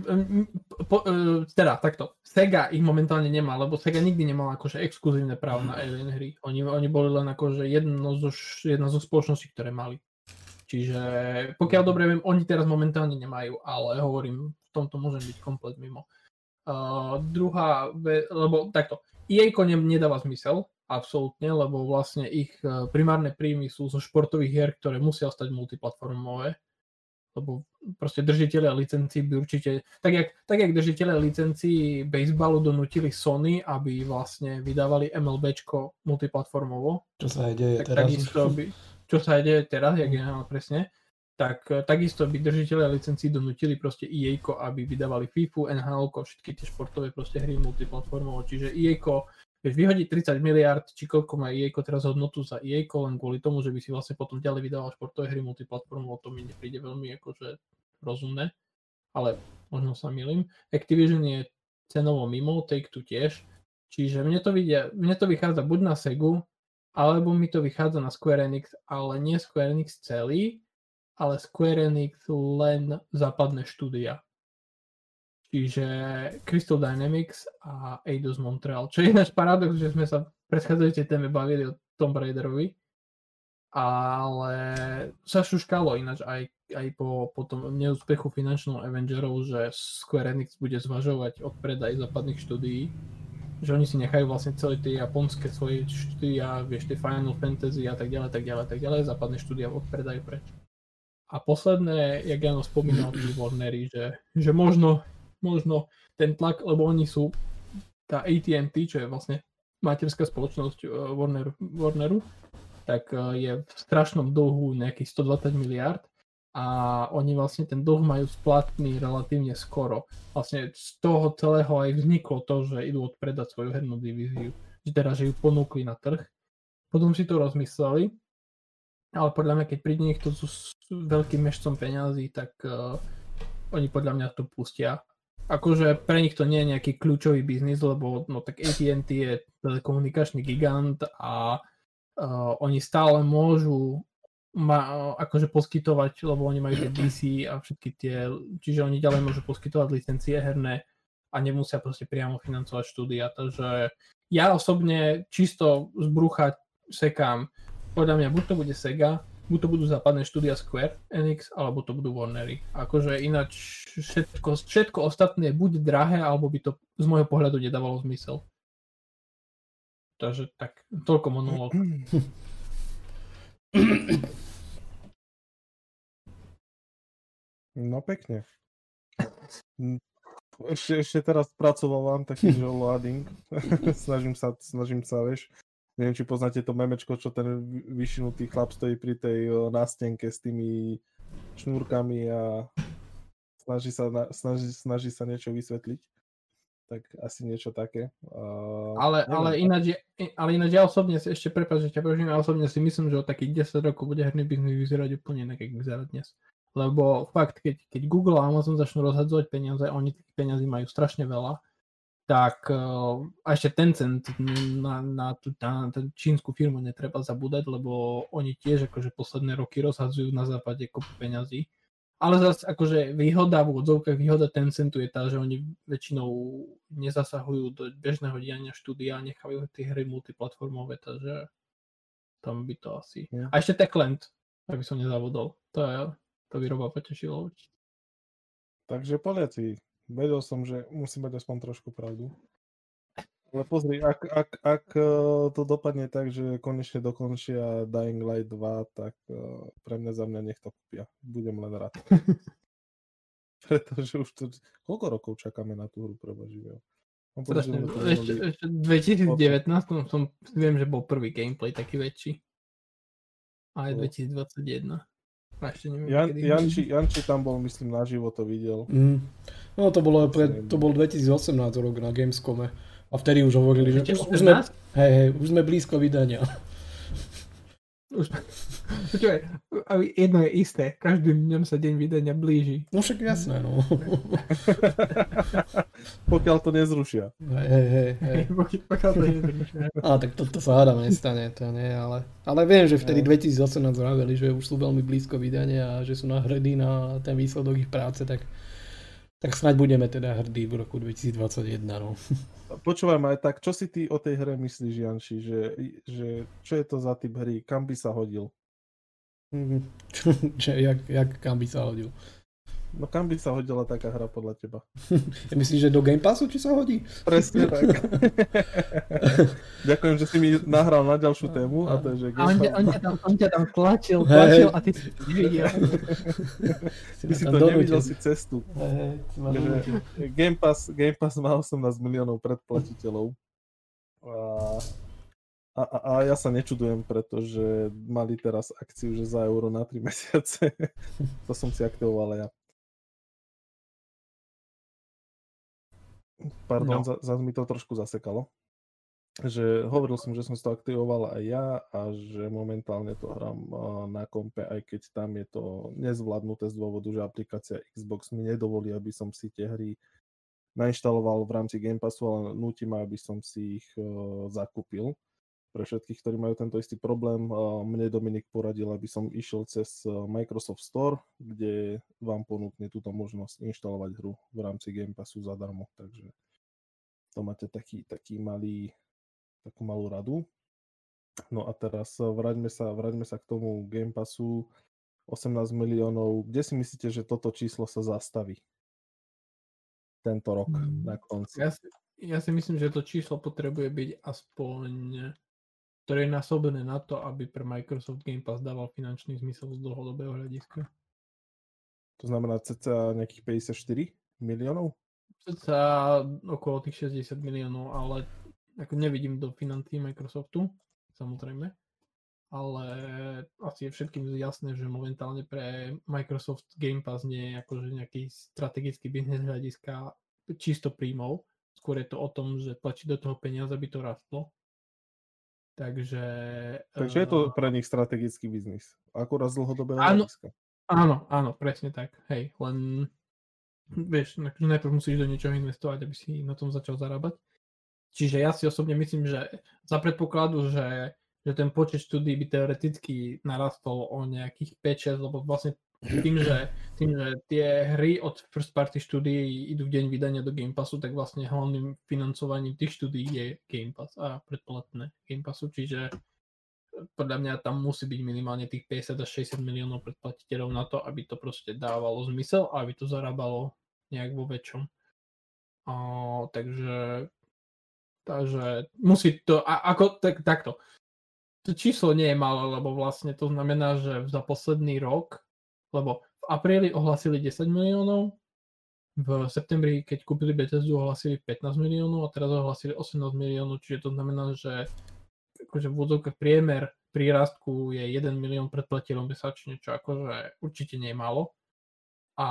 po, uh, teda takto, Sega ich momentálne nemá, lebo Sega nikdy nemala akože exkluzívne právo na Alien hry. Oni, oni boli len akože jedno zo, jedna zo spoločností, ktoré mali. Čiže pokiaľ dobre viem, oni teraz momentálne nemajú, ale hovorím, v tomto môžem byť komplet mimo. Uh, druhá, lebo takto, EA ne, nedáva zmysel, absolútne, lebo vlastne ich primárne príjmy sú zo športových hier, ktoré musia stať multiplatformové lebo proste držiteľia licencií by určite, tak jak, tak jak držiteľia licencií baseballu donútili Sony, aby vlastne vydávali MLBčko multiplatformovo. Čo sa aj deje tak teraz. Takisto by, čo sa deje teraz, jak je presne, tak takisto by držiteľia licencií donútili proste EA, aby vydávali FIFA, NHL, všetky tie športové proste hry multiplatformovo. Čiže EA vieš vyhodiť 30 miliard, či koľko má EA teraz hodnotu za EA, len kvôli tomu, že by si vlastne potom ďalej vydával športové hry multiplatformu, to mi nepríde veľmi akože rozumné, ale možno sa milím. Activision je cenovo mimo, Take-Two tiež, čiže mne to, vidia, mne to vychádza buď na Segu, alebo mi to vychádza na Square Enix, ale nie Square Enix celý, ale Square Enix len západné štúdia. Čiže Crystal Dynamics a Eidos Montreal. Čo je náš paradox, že sme sa v predchádzajúcej téme bavili o Tomb Raiderovi, ale sa šuškalo ináč aj, aj po, po tom neúspechu finančného Avengerov, že Square Enix bude zvažovať odpredaj západných štúdií, že oni si nechajú vlastne celé tie japonské svoje štúdia, vieš, tie Final Fantasy a tak ďalej, tak ďalej, tak ďalej, západné štúdia odpredajú preč. A posledné, jak Jano spomínal, tí Warnery, že, že možno možno ten tlak, lebo oni sú tá AT&T, čo je vlastne materská spoločnosť uh, Warner, Warneru, tak uh, je v strašnom dlhu nejakých 120 miliard a oni vlastne ten dlh majú splatný relatívne skoro. Vlastne z toho celého aj vzniklo to, že idú odpredať svoju hernú divíziu. Že teda, že ju ponúkli na trh. Potom si to rozmysleli, ale podľa mňa, keď príde niekto s veľkým mešcom peňazí, tak uh, oni podľa mňa to pustia akože pre nich to nie je nejaký kľúčový biznis, lebo no tak AT&T je telekomunikačný gigant a uh, oni stále môžu ma, akože poskytovať, lebo oni majú tie DC a všetky tie, čiže oni ďalej môžu poskytovať licencie herné a nemusia proste priamo financovať štúdia, takže ja osobne čisto z brucha sekám, podľa mňa buď to bude Sega, buď to budú západné štúdia Square Enix, alebo to budú Warnery. Akože ináč všetko, všetko ostatné je buď drahé, alebo by to z môjho pohľadu nedávalo zmysel. Takže tak, toľko monológ. No pekne. Ešte, ešte teraz pracovávam taký, loading. snažím sa, snažím sa, vieš, Neviem, či poznáte to memečko, čo ten vyšinutý chlap stojí pri tej nástenke s tými šnúrkami a snaží sa, snaží, snaží sa niečo vysvetliť. Tak asi niečo také. Uh, ale, ale, ináč, ale ináč ja osobne si ešte prepáč, že ťa prosím, ja osobne si myslím, že o takých 10 rokov bude herný biznis vyzerať úplne inak, ako vyzerá dnes. Lebo fakt, keď, keď Google a Amazon začnú rozhadzovať peniaze, oni tých peniazí majú strašne veľa tak eh, a ešte Tencent na, na, tú, na, na tú čínsku firmu netreba zabúdať, lebo oni tiež akože posledné roky rozhadzujú na západe kopu peňazí. Ale zase akože výhoda v odzovkách, výhoda Tencentu je tá, že oni väčšinou nezasahujú do bežného diania štúdia a nechávajú tie hry multiplatformové, takže tam by to asi... A ešte Techland, aby som nezabudol. To je, to by Roba potešilo určite. Takže Poliaci, vedel som, že musím mať aspoň trošku pravdu. Ale pozri, ak, ak, ak e, to dopadne tak, že konečne dokončia Dying Light 2, tak e, pre mňa za mňa nech to kúpia. Budem len rád. Pretože už to... Koľko rokov čakáme na tú hru pre živého? Strašne, ešte, ešte 2019 som, viem, že bol prvý gameplay taký väčší. A aj 2021. No. A ešte neviem, Jan, Janči, Janči tam bol, myslím, naživo to videl. Mm. No to bolo, pre, to bol 2018 rok na Gamescome. A vtedy už hovorili, že už, už, sme, hej, hej, už sme blízko vydania. Už, počúvaj, jedno je isté, každým dňom sa deň vydania blíži. No však jasné, no. Pokiaľ to nezrušia. Hej, hej, hej. hej. Pokiaľ to nezrušia. A tak toto to sa hádam nestane, to nie, ale, ale viem, že vtedy 2018 vraveli, že už sú veľmi blízko vydania a že sú nahredí na ten výsledok ich práce, tak Tak snáď budeme teda hrdí v roku 2021. No. Počúvaj aj tak, čo si ty o tej hre myslíš, Janši? Že, že čo je to za typ hry? Kam by sa hodil? Čo, jak, jak kam by sa hodil? No kam by sa hodila taká hra podľa teba? Myslíš, že do Game Passu či sa hodí? Presne tak. Ďakujem, že si mi nahral na ďalšiu tému a to je, že Game Pass... On, on, ťa tam, on ťa tam tlačil, tlačil a ty si to nevidel. Ty si to nevidel si cestu. Game Pass, Game Pass má 18 miliónov predplatiteľov. A a, a, a ja sa nečudujem, pretože mali teraz akciu, že za euro na 3 mesiace. to som si aktivoval ja. Pardon, no. za, za mi to trošku zasekalo. Že hovoril som, že som to aktivoval aj ja a že momentálne to hrám na kompe, aj keď tam je to nezvládnuté z dôvodu, že aplikácia Xbox mi nedovolí, aby som si tie hry nainštaloval v rámci Game Passu, ale nutí ma, aby som si ich uh, zakúpil pre všetkých, ktorí majú tento istý problém. Mne Dominik poradil, aby som išiel cez e, Microsoft Store, kde vám ponúkne túto možnosť inštalovať hru v rámci Game Passu zadarmo. Takže to máte taký, taký malý, takú malú radu. No a teraz e, vráťme sa, vráťme sa k tomu Game Passu 18 miliónov. Kde si myslíte, že toto číslo sa zastaví? Tento rok hmm. na konci. Ja si, ja si myslím, že to číslo potrebuje byť aspoň trojnásobené na to, aby pre Microsoft Game Pass dával finančný zmysel z dlhodobého hľadiska. To znamená cca nejakých 54 miliónov? Cca okolo tých 60 miliónov, ale ako nevidím do financí Microsoftu, samozrejme. Ale asi je všetkým jasné, že momentálne pre Microsoft Game Pass nie je akože nejaký strategický biznes hľadiska čisto príjmov. Skôr je to o tom, že tlačí do toho peniaze, aby to rastlo Takže... Takže je to eh, pre nich strategický biznis. Akurát z dlhodobého áno, hľadiska. Áno, áno, presne tak. Hej, len vieš, najprv musíš do niečoho investovať, aby si na tom začal zarábať. Čiže ja si osobne myslím, že za predpokladu, že, že ten počet štúdí by teoreticky narastol o nejakých 5-6, lebo vlastne tým, že, tým, že tie hry od first party štúdií idú v deň vydania do Game Passu, tak vlastne hlavným financovaním tých štúdií je Game Pass a predplatné Game Passu, čiže podľa mňa tam musí byť minimálne tých 50 až 60 miliónov predplatiteľov na to, aby to proste dávalo zmysel a aby to zarábalo nejak vo väčšom. A, takže, takže musí to, a, ako, tak, takto. To číslo nie je malé, lebo vlastne to znamená, že za posledný rok lebo v apríli ohlasili 10 miliónov, v septembri, keď kúpili Bethesdu, ohlasili 15 miliónov a teraz ohlasili 18 miliónov, čiže to znamená, že akože v úvodzovke priemer prírastku je 1 milión predplatilom mesačne, čo akože určite nie je málo. A,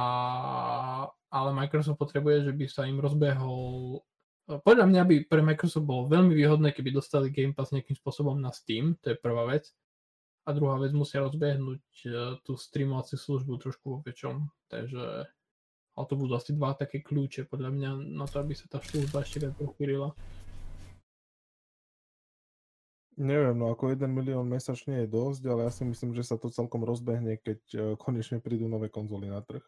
ale Microsoft potrebuje, že by sa im rozbehol podľa mňa by pre Microsoft bolo veľmi výhodné, keby dostali Game Pass nejakým spôsobom na Steam, to je prvá vec a druhá vec musia rozbehnúť e, tú streamovaciu službu trošku vo väčšom. Takže ale to budú asi dva také kľúče podľa mňa na to, aby sa tá služba ešte viac rozšírila. Neviem, no ako 1 milión mesačne je dosť, ale ja si myslím, že sa to celkom rozbehne, keď e, konečne prídu nové konzoly na trh.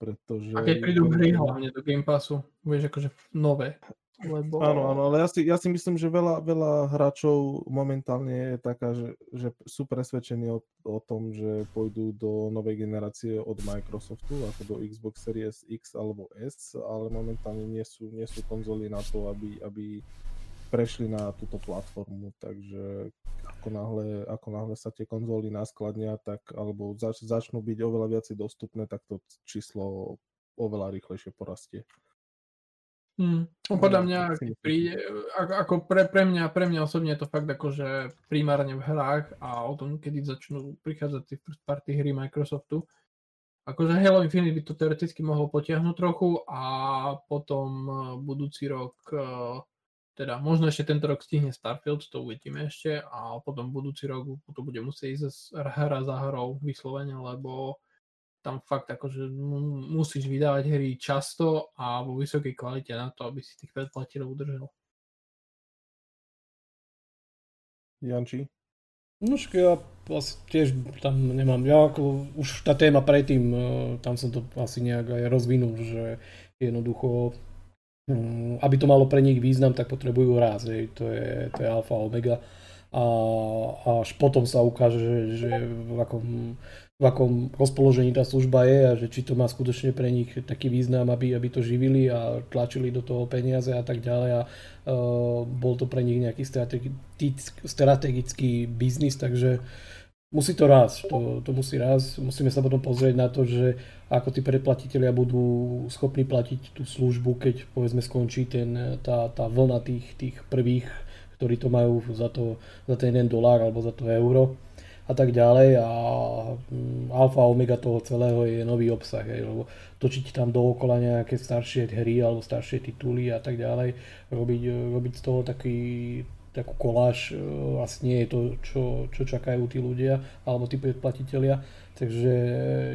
Pretože... A keď prídu hry hlavne do Game Passu, vieš, akože nové. Lebo... Áno, áno, ale ja si, ja si myslím, že veľa, veľa hráčov momentálne je taká, že, že sú presvedčení o, o tom, že pôjdu do novej generácie od Microsoftu, ako do Xbox Series X alebo S, ale momentálne nie sú, nie sú konzoly na to, aby, aby prešli na túto platformu, takže ako náhle, ako náhle sa tie konzoly naskladnia, tak, alebo zač, začnú byť oveľa viacej dostupné, tak to číslo oveľa rýchlejšie porastie. Hmm. No, podľa mňa, príde, ako pre, pre, mňa, pre mňa osobne je to fakt akože primárne v hrách a o tom, kedy začnú prichádzať tie first party hry Microsoftu. Akože Halo Infinite by to teoreticky mohlo potiahnuť trochu a potom e, budúci rok, e, teda možno ešte tento rok stihne Starfield, to uvidíme ešte a potom budúci rok to bude musieť ísť hra za hrou vyslovene, lebo tam fakt akože musíš vydávať hry často a vo vysokej kvalite na to, aby si tých predplatilov udržal. Janči? No však ja asi tiež tam nemám, ja ako už tá téma predtým, e, tam som to asi nejak aj rozvinul, že jednoducho, mm, aby to malo pre nich význam, tak potrebujú raz, hej, to je, to je alfa omega a až potom sa ukáže, že, že v akom v akom rozpoložení tá služba je a že či to má skutočne pre nich taký význam, aby, aby to živili a tlačili do toho peniaze a tak ďalej. A uh, bol to pre nich nejaký strategický, strategický biznis, takže musí to rásť, to, to musí rásť, musíme sa potom pozrieť na to, že ako tí predplatitelia budú schopní platiť tú službu, keď povedzme skončí ten, tá, tá vlna tých, tých prvých, ktorí to majú za, to, za ten 1 dolár alebo za to euro a tak ďalej a mm, alfa a omega toho celého je nový obsah, hej, lebo točiť tam dookola nejaké staršie hry alebo staršie tituly a tak ďalej, robiť, robiť z toho taký, takú koláž, e, asi nie je to, čo, čo čakajú tí ľudia alebo tí predplatitelia, takže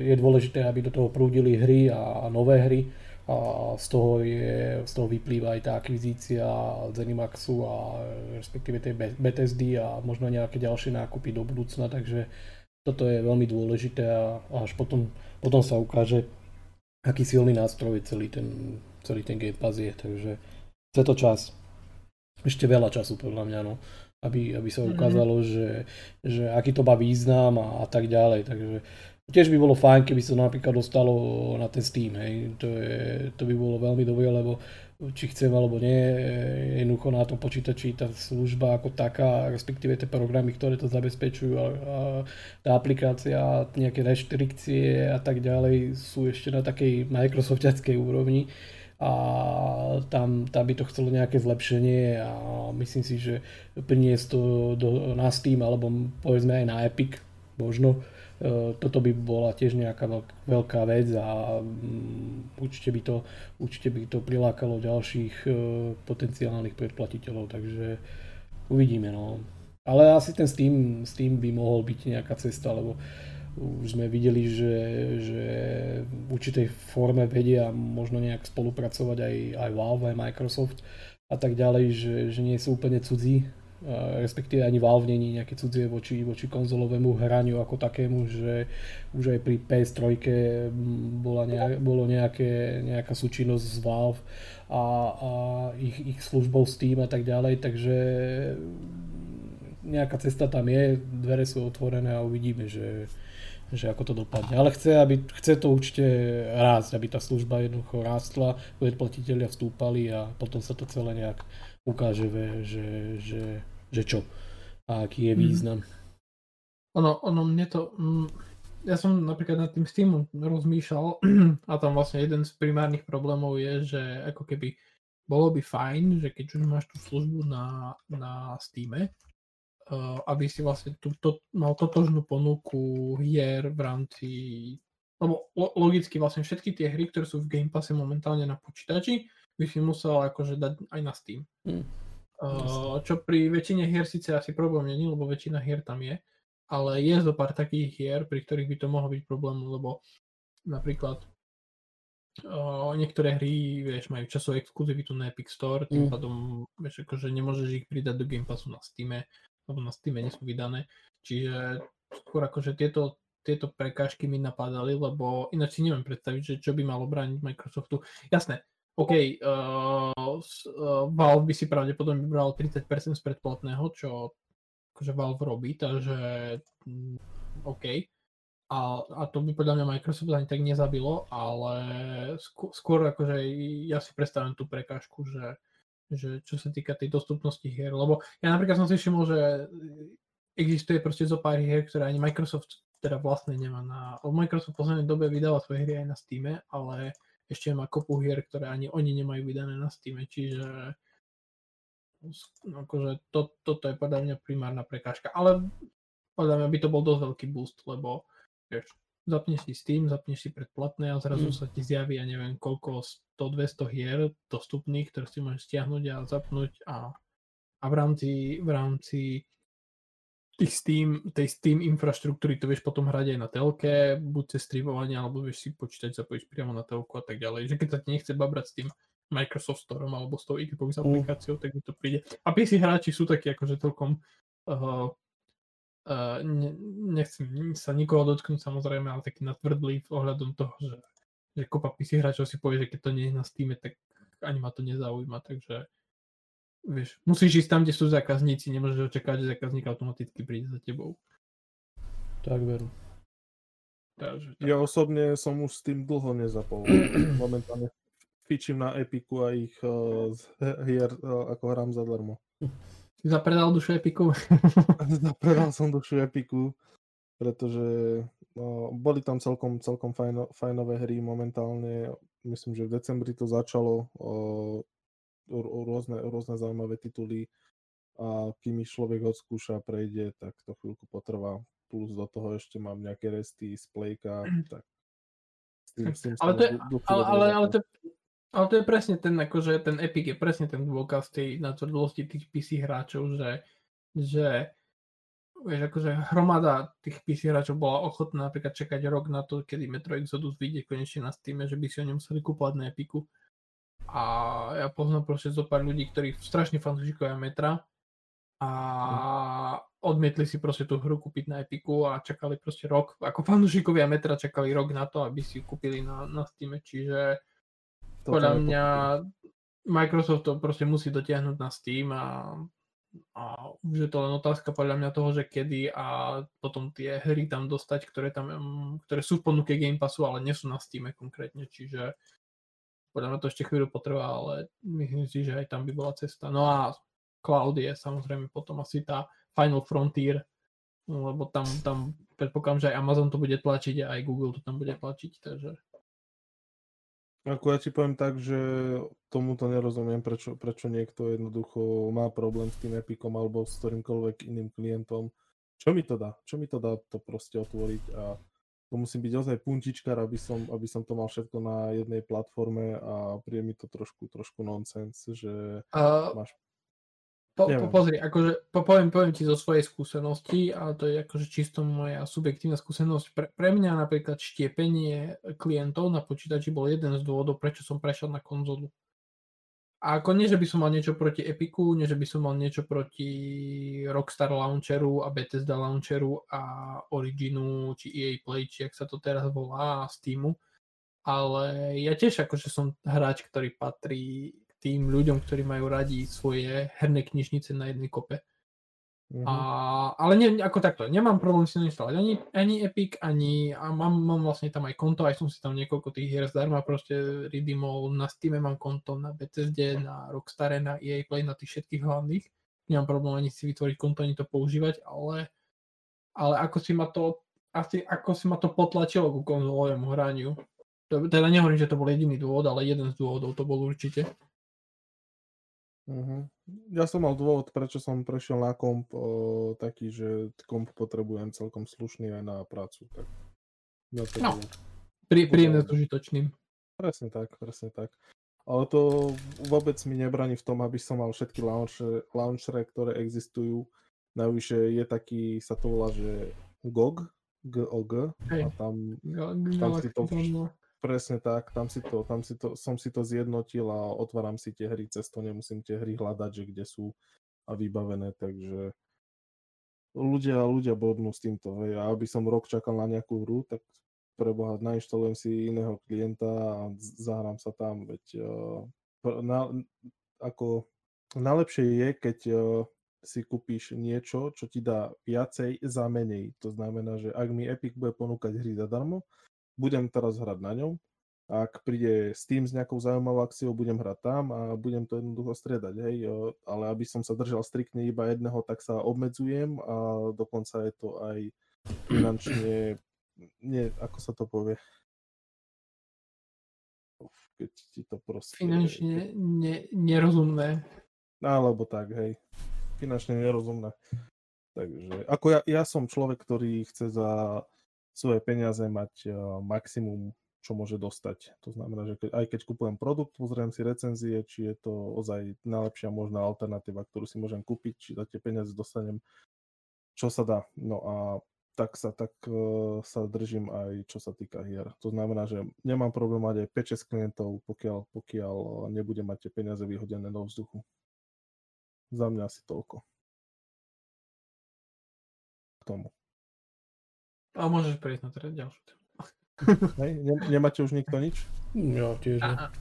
je dôležité, aby do toho prúdili hry a, a nové hry, a z toho, je, z toho vyplýva aj tá akvizícia Zenimaxu a respektíve tej BTSD a možno nejaké ďalšie nákupy do budúcna, takže toto je veľmi dôležité a až potom, potom sa ukáže, aký silný nástroj celý ten, celý ten Game Pass je, takže chce to čas. Ešte veľa času podľa mňa, no, aby, aby sa mhm. ukázalo, mm-hmm. že, že aký to má význam a, a tak ďalej, takže Tiež by bolo fajn, keby sa napríklad dostalo na ten Steam, hej. To, je, to by bolo veľmi dobré, lebo či chcem alebo nie, jednoducho na tom počítači tá služba ako taká, respektíve tie programy, ktoré to zabezpečujú a, a tá aplikácia, nejaké reštrikcie a tak ďalej sú ešte na takej Microsoftiackej úrovni a tam, tam by to chcelo nejaké zlepšenie a myslím si, že priniesť to do, na Steam alebo povedzme aj na Epic možno, E, toto by bola tiež nejaká veľká vec a mm, určite by to, určite by to prilákalo ďalších e, potenciálnych predplatiteľov, takže uvidíme. No. Ale asi ten Steam, Steam by mohol byť nejaká cesta, lebo už sme videli, že, že v určitej forme vedia možno nejak spolupracovať aj, aj Valve, aj Microsoft a tak ďalej, že, že nie sú úplne cudzí respektíve ani Valve není nejaké cudzie voči, voči konzolovému hraniu ako takému, že už aj pri PS3 bola nejak, bolo nejaké, nejaká súčinnosť s Valve a, a ich, ich službou Steam a tak ďalej, takže nejaká cesta tam je, dvere sú otvorené a uvidíme, že, že ako to dopadne. Ale chce, aby, chce to určite rásť, aby tá služba jednoducho rástla, predplatiteľia vstúpali a potom sa to celé nejak ukáže, že, že, že čo a aký je mhm. význam. Ono, ono mne to... Mm, ja som napríklad nad tým Steamom rozmýšľal a tam vlastne jeden z primárnych problémov je, že ako keby bolo by fajn, že keď už máš tú službu na, na Steame, uh, aby si vlastne tú, to, mal totožnú ponuku hier v rámci lebo logicky vlastne všetky tie hry, ktoré sú v Game Passe momentálne na počítači, by si musel akože dať aj na Steam. Hmm. Uh, čo pri väčšine hier síce asi problém není, lebo väčšina hier tam je, ale je zo pár takých hier, pri ktorých by to mohol byť problém, lebo napríklad uh, niektoré hry, vieš, majú časovú exkluzivitu na Epic Store, tým mm. pádom, vieš, akože nemôžeš ich pridať do Game Passu na Steam, lebo na Steam nie sú vydané, čiže skôr akože tieto tieto prekážky mi napadali, lebo ináč si neviem predstaviť, že čo by malo brániť Microsoftu. Jasné, OK, uh, uh, Valve by si pravdepodobne vybral 30% z predplatného, čo akože Valve robí, takže um, OK. A, a to by podľa mňa Microsoft ani tak nezabilo, ale skôr akože ja si predstavím tú prekážku, že, že čo sa týka tej dostupnosti hier, lebo ja napríklad som si všimol, že existuje proste zo pár hier, ktoré ani Microsoft teda vlastne nemá na... Microsoft v poslednej dobe vydáva svoje hry aj na Steam, ale ešte má kopu hier, ktoré ani oni nemajú vydané na Steam, čiže akože to, toto je podľa mňa primárna prekážka, ale podľa mňa by to bol dosť veľký boost, lebo vieš, zapneš si Steam, zapneš si predplatné a zrazu mm. sa ti zjaví, ja neviem, koľko 100-200 hier dostupných, ktoré si môžeš stiahnuť a zapnúť a, a v rámci, v rámci tých Steam, tej Steam infraštruktúry to vieš potom hrať aj na telke, buď cez streamovanie, alebo vieš si počítať zapojiť priamo na telku a tak ďalej. Že keď sa ti nechce babrať s tým Microsoft Storeom alebo s tou Xbox mm. aplikáciou, tak mi to príde. A PC hráči sú takí akože celkom uh, Uh, ne, nechcem sa nikoho dotknúť samozrejme, ale taký natvrdlý ohľadom toho, že, že kopa PC hráčov si povie, že keď to nie je na Steam, tak ani ma to nezaujíma, takže vieš, musíš ísť tam, kde sú zákazníci, nemôžeš očakávať, že zákazník automaticky príde za tebou. Tak veru. Takže, tak. Ja osobne som už s tým dlho nezapol. Momentálne fičím na Epiku a ich uh, hier uh, ako hrám zadarmo. Zapredal dušu Epiku? zapredal som dušu Epiku, pretože no, boli tam celkom, celkom fajno, fajnové hry momentálne. Myslím, že v decembri to začalo. Uh, rôzne, rôzne zaujímavé tituly. A kým ich človek odskúša a prejde, tak to chvíľku potrvá. Plus do toho ešte mám nejaké resty z Playka, tak ale, to je, ale, ale, ale, to, ale to je presne ten, akože ten Epic je presne ten dôkaz tej natvrdlosti tých PC hráčov, že, že vieš, akože hromada tých PC hráčov bola ochotná napríklad čakať rok na to, kedy Metro Exodus vyjde konečne na Steam, že by si ho nemuseli kúpovať na Epiku. A ja poznám proste zo pár ľudí, ktorí strašne fanúšikovia Metra a odmietli si proste tú hru kúpiť na Epiku a čakali proste rok, ako fanúšikovia Metra čakali rok na to, aby si ju kúpili na, na Steam, čiže to podľa mňa Microsoft to proste musí dotiahnuť na Steam a, a už je to len otázka podľa mňa toho, že kedy a potom tie hry tam dostať, ktoré, tam, ktoré sú v ponuke Game Passu, ale nie sú na Steam konkrétne, čiže podľa mňa to ešte chvíľu potrvá, ale myslím si, že aj tam by bola cesta. No a Cloud je samozrejme potom asi tá Final Frontier, lebo tam, tam predpokladám, že aj Amazon to bude tlačiť a aj Google to tam bude tlačiť, takže... Ako ja ti poviem tak, že tomuto nerozumiem, prečo, prečo niekto jednoducho má problém s tým Epicom alebo s ktorýmkoľvek iným klientom. Čo mi to dá? Čo mi to dá to proste otvoriť a to musím byť ozaj puntičkar, aby som, aby som to mal všetko na jednej platforme a príde mi to trošku, trošku nonsens, že uh, máš po, po, pozri, akože po, poviem, poviem ti zo svojej skúsenosti, a to je akože čisto moja subjektívna skúsenosť. Pre, pre mňa napríklad štiepenie klientov na počítači bol jeden z dôvodov, prečo som prešiel na konzolu. A ako nie, že by som mal niečo proti Epiku, nie, že by som mal niečo proti Rockstar Launcheru a Bethesda Launcheru a Originu, či EA Play, či ak sa to teraz volá, Steamu, ale ja tiež akože som hráč, ktorý patrí tým ľuďom, ktorí majú radi svoje herné knižnice na jednej kope. Mm-hmm. A, ale nie, ako takto, nemám problém si nainštalovať ani, ani Epic, ani a mám, mám vlastne tam aj konto, aj som si tam niekoľko tých hier zdarma proste redeemol, na Steam mám konto, na BCSD, na Rockstare, na EA Play, na tých všetkých hlavných. Nemám problém ani si vytvoriť konto, ani to používať, ale, ale ako si ma to asi ako si ma to potlačilo ku konzolovému hraniu. Teda nehovorím, že to bol jediný dôvod, ale jeden z dôvodov to bol určite. Uh-huh. Ja som mal dôvod, prečo som prešiel na komp o, taký, že komp potrebujem celkom slušný aj na prácu. Tak ja to no, Prí, príjemne s užitočným. Presne tak, presne tak. Ale to vôbec mi nebraní v tom, aby som mal všetky launchery, launchery ktoré existujú. Najvyššie je taký, sa to volá, že GOG, GOG, hey. a tam, tam si to Presne tak, tam, si to, tam si to, som si to zjednotil a otváram si tie hry, cez to nemusím tie hry hľadať, že kde sú a vybavené, takže ľudia, ľudia bodnú s týmto, hej, a aby som rok čakal na nejakú hru, tak preboha, nainštalujem si iného klienta a zahrám sa tam, veď uh, na, ako najlepšie je, keď uh, si kúpiš niečo, čo ti dá viacej za menej. To znamená, že ak mi Epic bude ponúkať hry zadarmo, budem teraz hrať na ňom. Ak príde Steam s nejakou zaujímavou akciou, budem hrať tam a budem to jednoducho striedať, hej. Ale aby som sa držal striktne iba jedného, tak sa obmedzujem a dokonca je to aj finančne, nie, ako sa to povie, keď ti to proste... Finančne ne, nerozumné. Alebo tak, hej. Finančne nerozumné. Takže, ako ja, ja som človek, ktorý chce za svoje peniaze mať maximum, čo môže dostať. To znamená, že aj keď kupujem produkt, pozriem si recenzie, či je to ozaj najlepšia možná alternatíva, ktorú si môžem kúpiť, či za tie peniaze dostanem, čo sa dá. No a tak sa, tak uh, sa držím aj čo sa týka hier. To znamená, že nemám problém mať aj 5-6 klientov, pokiaľ, pokiaľ nebudem mať tie peniaze vyhodené do vzduchu. Za mňa asi toľko tomu. A môžeš prejsť na teda ďalšiu tému. Hej, ne, nemáte už nikto nič? Ja tiež. Ne.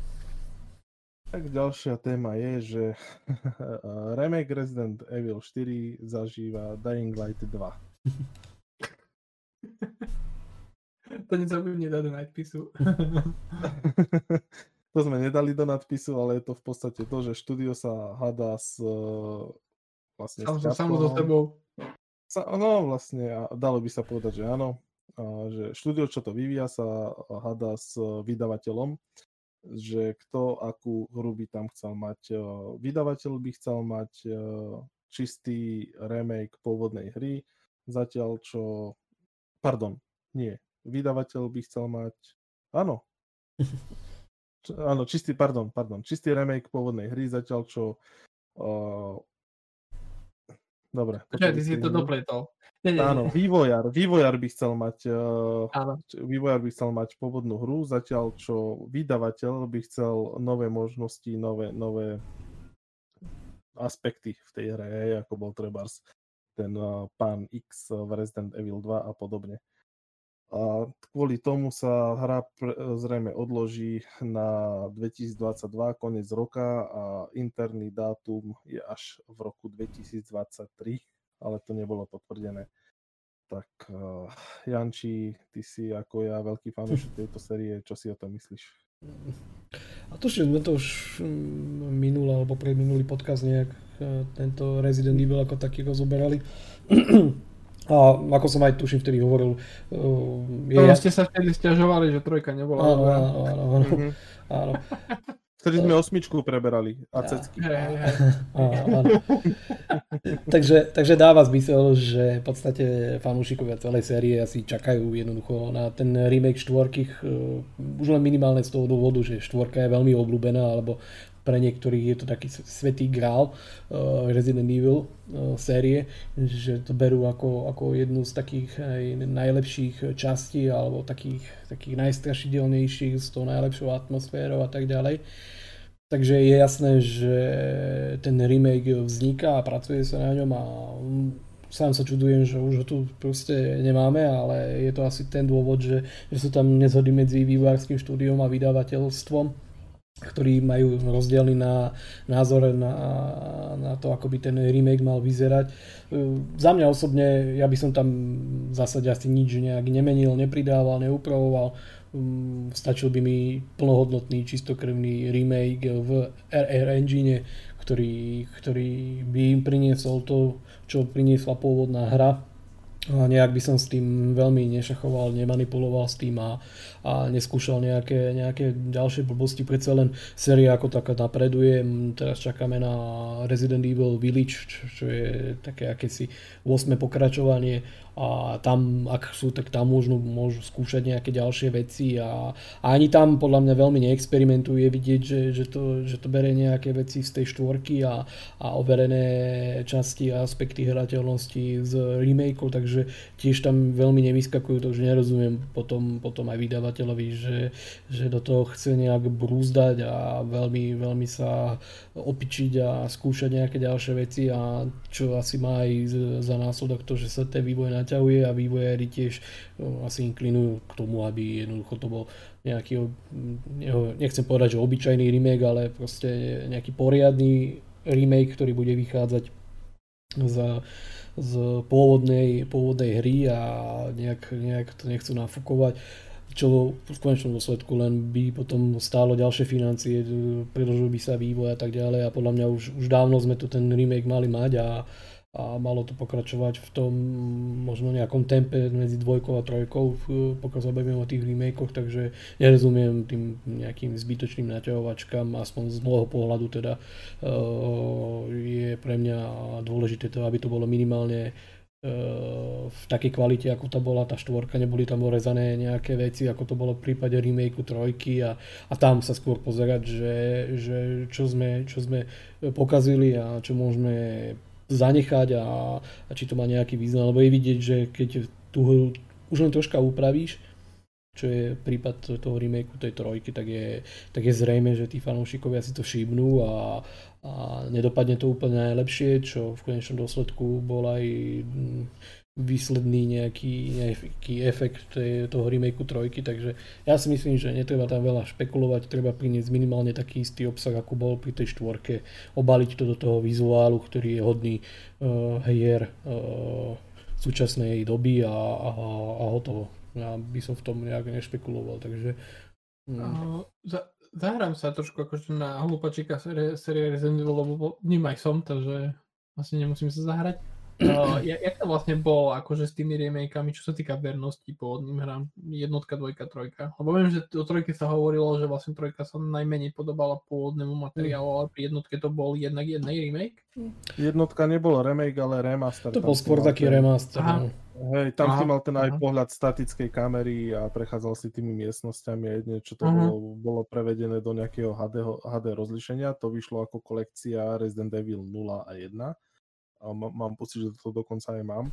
Tak ďalšia téma je, že remake Resident Evil 4 zažíva Dying Light 2. to nezabudne dať do nadpisu. to sme nedali do nadpisu, ale je to v podstate to, že štúdio sa hada s vlastne Sam, s Samo so sebou. Sa, no vlastne, dalo by sa povedať, že áno. Že štúdio, čo to vyvíja, sa hada s vydavateľom, že kto akú hru by tam chcel mať. Vydavateľ by chcel mať čistý remake pôvodnej hry, zatiaľ čo... Pardon, nie. Vydavateľ by chcel mať... Áno. Áno, čistý, pardon, pardon, čistý remake pôvodnej hry, zatiaľ čo uh, Dobre. Počkaj, ty si to dopletol. Nie, nie, Áno, vývojar, vývojar by chcel mať uh, Áno. vývojar by chcel mať pôvodnú hru, zatiaľ čo vydavateľ by chcel nové možnosti, nové, nové aspekty v tej hre, ako bol trebárs ten uh, pán X v Resident Evil 2 a podobne. A kvôli tomu sa hra zrejme odloží na 2022, koniec roka a interný dátum je až v roku 2023, ale to nebolo potvrdené. Tak uh, Janči, ty si ako ja veľký fanúšik tejto série, čo si o tom myslíš? A to sme to už mm, minulý alebo predminulý podcast nejak e, tento Resident Evil ako taký rozoberali. A ako som aj tuším vtedy hovoril... Uh, je... Ste sa vtedy stiažovali, že trojka nebola. Áno, áno, áno. áno. Mm-hmm. áno. Vtedy sme osmičku preberali a cecky. takže, takže dáva zmysel, že v podstate fanúšikovia celej série asi čakajú jednoducho na ten remake štvorky. Uh, už len minimálne z toho dôvodu, že štvorka je veľmi obľúbená, alebo pre niektorých je to taký svetý grál uh, Resident Evil uh, série, že to berú ako, ako jednu z takých aj najlepších častí alebo takých, takých najstrašidelnejších s tou najlepšou atmosférou a tak ďalej. Takže je jasné, že ten remake vzniká a pracuje sa na ňom a sám sa čudujem, že už ho tu proste nemáme, ale je to asi ten dôvod, že, že sú tam nezhody medzi vývojárským štúdiom a vydavateľstvom ktorí majú rozdielny na, názor na, na to, ako by ten remake mal vyzerať. Za mňa osobne, ja by som tam v zásade asi nič nejak nemenil, nepridával, neupravoval. Stačil by mi plnohodnotný, čistokrvný remake v RR Engine, ktorý, ktorý by im priniesol to, čo priniesla pôvodná hra nejak by som s tým veľmi nešachoval, nemanipuloval s tým a, a neskúšal nejaké, nejaké ďalšie blbosti. Predsa len séria ako taká napreduje. Teraz čakáme na Resident Evil Village, čo, čo je také akési 8. pokračovanie a tam, ak sú, tak tam môžu, môžu skúšať nejaké ďalšie veci a, a ani tam podľa mňa veľmi neexperimentujú, vidieť, že, že, to, že to berie nejaké veci z tej štvorky a, a overené časti a aspekty hrateľnosti z remake takže tiež tam veľmi nevyskakujú, to už nerozumiem potom, potom aj vydavateľovi, že, že do toho chce nejak brúzdať a veľmi, veľmi sa opičiť a skúšať nejaké ďalšie veci a čo asi má aj za následok to, že sa ten vývoj na naťahuje a vývojári tiež no, asi inklinujú k tomu, aby jednoducho to bol nejaký, nechcem povedať, že obyčajný remake, ale proste nejaký poriadny remake, ktorý bude vychádzať z, z pôvodnej, pôvodnej hry a nejak, nejak to nechcú nafúkovať čo v konečnom dôsledku len by potom stálo ďalšie financie, predlžil by sa vývoj a tak ďalej a podľa mňa už, už dávno sme tu ten remake mali mať a a malo to pokračovať v tom možno nejakom tempe medzi dvojkou a trojkou, pokiaľ sa bavíme o tých remakeoch, takže nerozumiem tým nejakým zbytočným naťahovačkám, aspoň z môjho pohľadu teda uh, je pre mňa dôležité to, aby to bolo minimálne uh, v takej kvalite, ako to bola tá štvorka, neboli tam orezané nejaké veci, ako to bolo v prípade remakeu trojky a, a tam sa skôr pozerať, že, že čo, sme, čo sme pokazili a čo môžeme zanechať a, a či to má nejaký význam, lebo je vidieť, že keď tú hru už len troška upravíš, čo je prípad toho remakeu tej trojky, tak je, tak je zrejme, že tí fanúšikovia si to všimnú a, a nedopadne to úplne najlepšie, čo v konečnom dôsledku bol aj výsledný nejaký, nejaký efekt toho remakeu trojky, takže ja si myslím, že netreba tam veľa špekulovať, treba priniesť minimálne taký istý obsah, ako bol pri tej štvorke, obaliť to do toho vizuálu, ktorý je hodný uh, hier uh, súčasnej doby a, a, a hotovo. Ja by som v tom nejak nešpekuloval, takže... Mm. Uh, za, zahrám sa trošku akože na hlupačíka série, série Resident Evil, lebo ním aj som, takže asi nemusím sa zahrať. Uh, jak to vlastne bolo akože s tými remakeami, čo sa týka vernosti pôvodným hrám, jednotka, dvojka, trojka? Lebo viem, že o trojke sa hovorilo, že vlastne trojka sa najmenej podobala pôvodnému materiálu, ale pri jednotke to bol jednak jednej remake? Jednotka nebol remake, ale remaster. To bol skôr taký remaster. Aha. No. Hej, tam aha, si mal ten aj aha. pohľad statickej kamery a prechádzal si tými miestnosťami a jedne, čo to bolo, bolo prevedené do nejakého HD, HD rozlišenia, to vyšlo ako kolekcia Resident Evil 0 a 1 a mám pocit, že to dokonca aj mám.